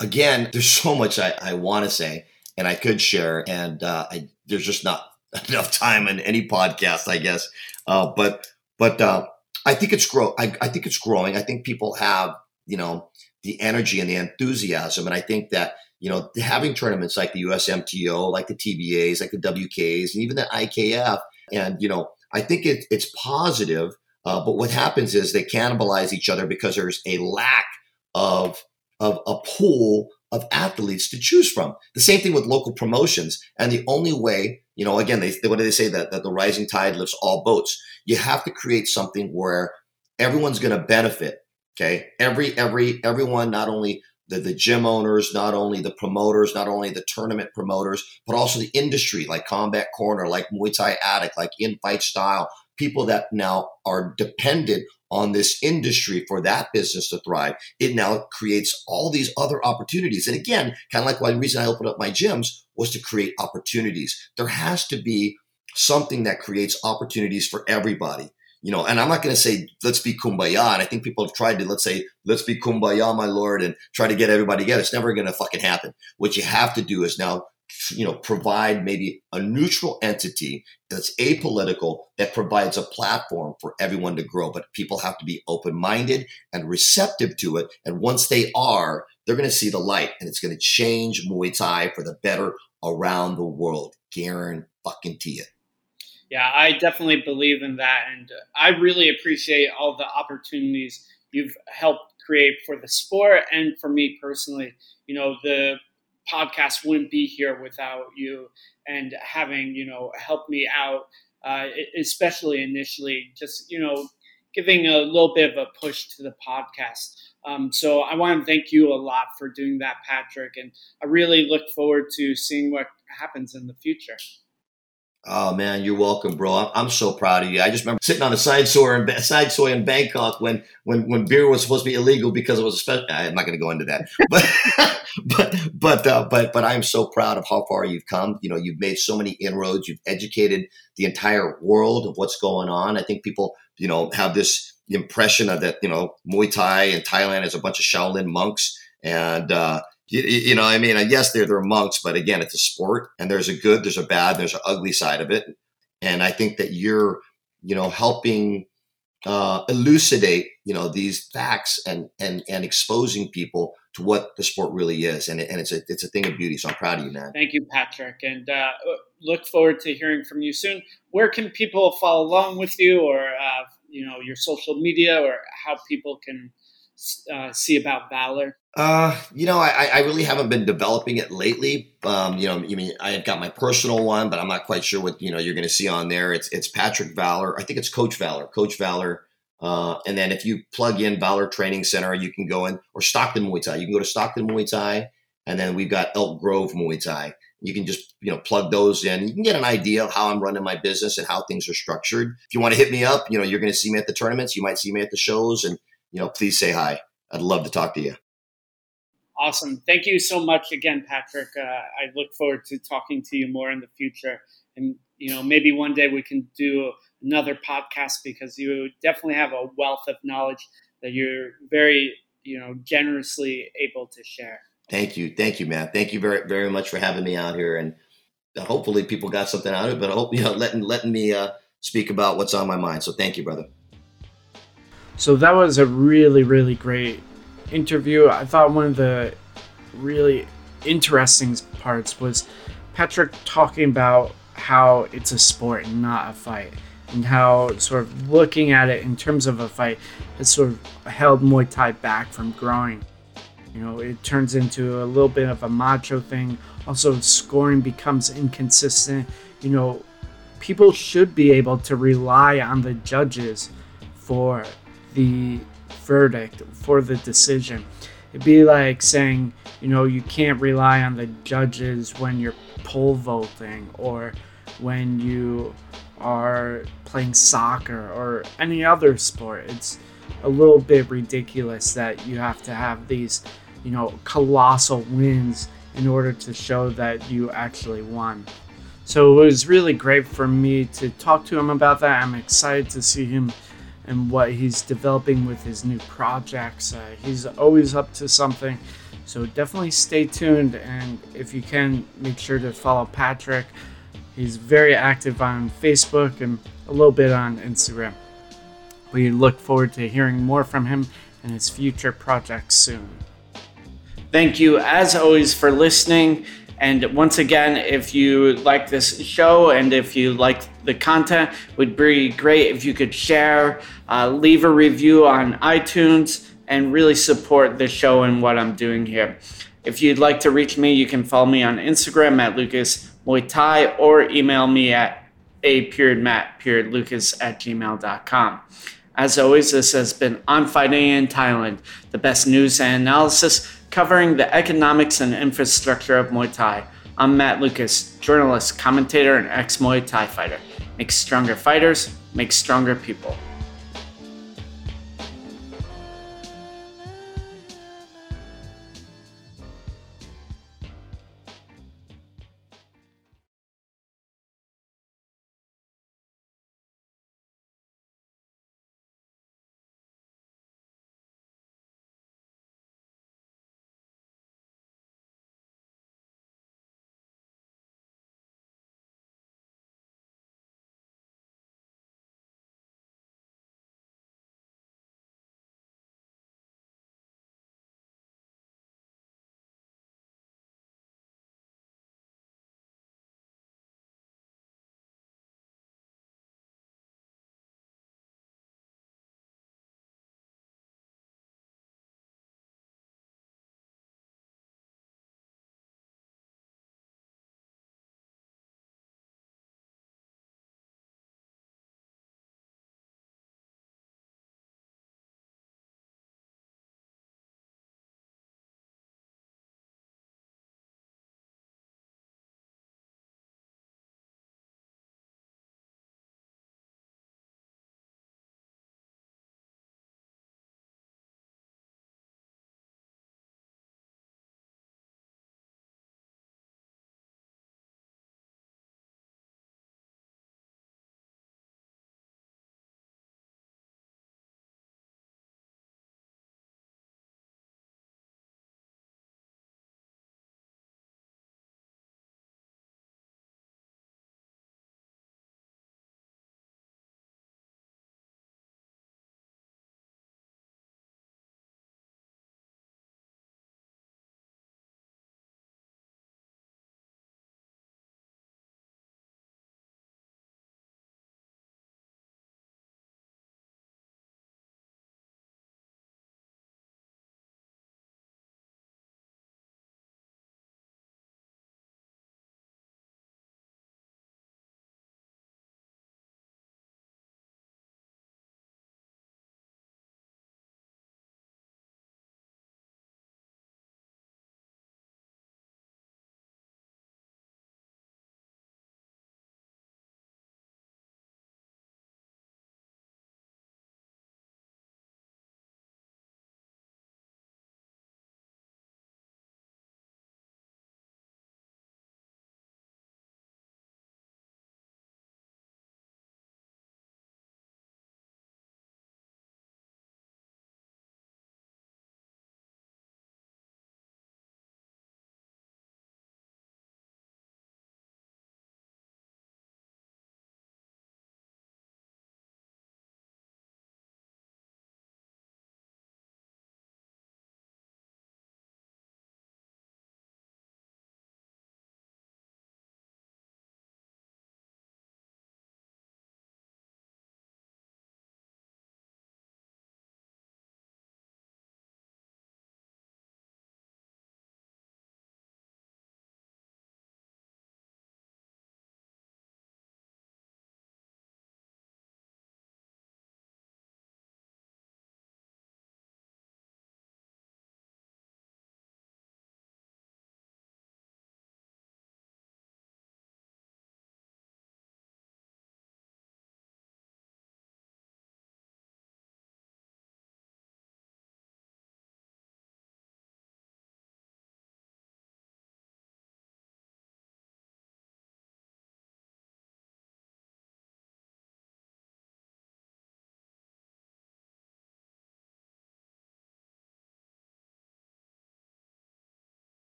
again, there's so much I, I want to say and I could share, and uh, I, there's just not enough time in any podcast, I guess. Uh, but but uh, I think it's grow. I, I, think it's growing. I think people have you know the energy and the enthusiasm. And I think that, you know, having tournaments like the USMTO, like the TBAs, like the WKs, and even the IKF, and, you know, I think it, it's positive. Uh, but what happens is they cannibalize each other because there's a lack of, of a pool of athletes to choose from. The same thing with local promotions. And the only way, you know, again, they, what do they say? That, that the rising tide lifts all boats. You have to create something where everyone's going to benefit Okay. Every, every, everyone, not only the, the gym owners, not only the promoters, not only the tournament promoters, but also the industry like Combat Corner, like Muay Thai Addict, like In Fight Style, people that now are dependent on this industry for that business to thrive. It now creates all these other opportunities. And again, kind of like why the reason I opened up my gyms was to create opportunities. There has to be something that creates opportunities for everybody you know, and I'm not going to say let's be kumbaya. And I think people have tried to let's say let's be kumbaya, my lord, and try to get everybody together. It's never going to fucking happen. What you have to do is now, you know, provide maybe a neutral entity that's apolitical that provides a platform for everyone to grow. But people have to be open minded and receptive to it. And once they are, they're going to see the light, and it's going to change Muay Thai for the better around the world. Guarantee fucking it yeah, I definitely believe in that. And I really appreciate all the opportunities you've helped create for the sport and for me personally. You know, the podcast wouldn't be here without you and having, you know, helped me out, uh, especially initially, just, you know, giving a little bit of a push to the podcast. Um, so I want to thank you a lot for doing that, Patrick, and I really look forward to seeing what happens in the future. Oh man, you're welcome, bro. I'm, so proud of you. I just remember sitting on a side soi in side soi in Bangkok when when when beer was supposed to be illegal because it was a special. I'm not going to go into that, but but but uh, but but I'm so proud of how far you've come. You know, you've made so many inroads. You've educated the entire world of what's going on. I think people, you know, have this impression of that. You know, Muay Thai in Thailand is a bunch of Shaolin monks, and uh, you, you know, I mean, yes, they're, they're monks, but again, it's a sport and there's a good, there's a bad, there's an ugly side of it. And I think that you're, you know, helping uh, elucidate, you know, these facts and, and, and exposing people to what the sport really is. And, and it's a, it's a thing of beauty. So I'm proud of you, man. Thank you, Patrick. And uh, look forward to hearing from you soon. Where can people follow along with you or, uh, you know, your social media or how people can uh, see about Valor? Uh, you know, I, I really haven't been developing it lately. Um, you know, you mean I have got my personal one, but I'm not quite sure what you know you're going to see on there. It's it's Patrick Valor. I think it's Coach Valor. Coach Valor. Uh, and then if you plug in Valor Training Center, you can go in or Stockton Muay Thai. You can go to Stockton Muay Thai, and then we've got Elk Grove Muay Thai. You can just you know plug those in. You can get an idea of how I'm running my business and how things are structured. If you want to hit me up, you know you're going to see me at the tournaments. You might see me at the shows, and you know please say hi. I'd love to talk to you. Awesome. Thank you so much again, Patrick. Uh, I look forward to talking to you more in the future. And, you know, maybe one day we can do another podcast because you definitely have a wealth of knowledge that you're very, you know, generously able to share. Thank you. Thank you, Matt. Thank you very, very much for having me out here. And hopefully people got something out of it, but I hope, you know, letting, letting me uh, speak about what's on my mind. So thank you, brother. So that was a really, really great interview, I thought one of the really interesting parts was Patrick talking about how it's a sport and not a fight, and how sort of looking at it in terms of a fight has sort of held Muay Thai back from growing. You know, it turns into a little bit of a macho thing. Also, scoring becomes inconsistent. You know, people should be able to rely on the judges for the verdict for the decision. It'd be like saying, you know, you can't rely on the judges when you're pole vaulting or when you are playing soccer or any other sport. It's a little bit ridiculous that you have to have these, you know, colossal wins in order to show that you actually won. So it was really great for me to talk to him about that. I'm excited to see him and what he's developing with his new projects. Uh, he's always up to something. So definitely stay tuned. And if you can, make sure to follow Patrick. He's very active on Facebook and a little bit on Instagram. We look forward to hearing more from him and his future projects soon. Thank you, as always, for listening. And once again, if you like this show and if you like the content, would be great if you could share, uh, leave a review on iTunes, and really support the show and what I'm doing here. If you'd like to reach me, you can follow me on Instagram at Lucas Muay Thai or email me at a period period Lucas at gmail.com. As always, this has been On Fighting in Thailand, the best news and analysis covering the economics and infrastructure of Muay Thai. I'm Matt Lucas, journalist, commentator, and ex Muay Thai fighter. Make stronger fighters, make stronger people.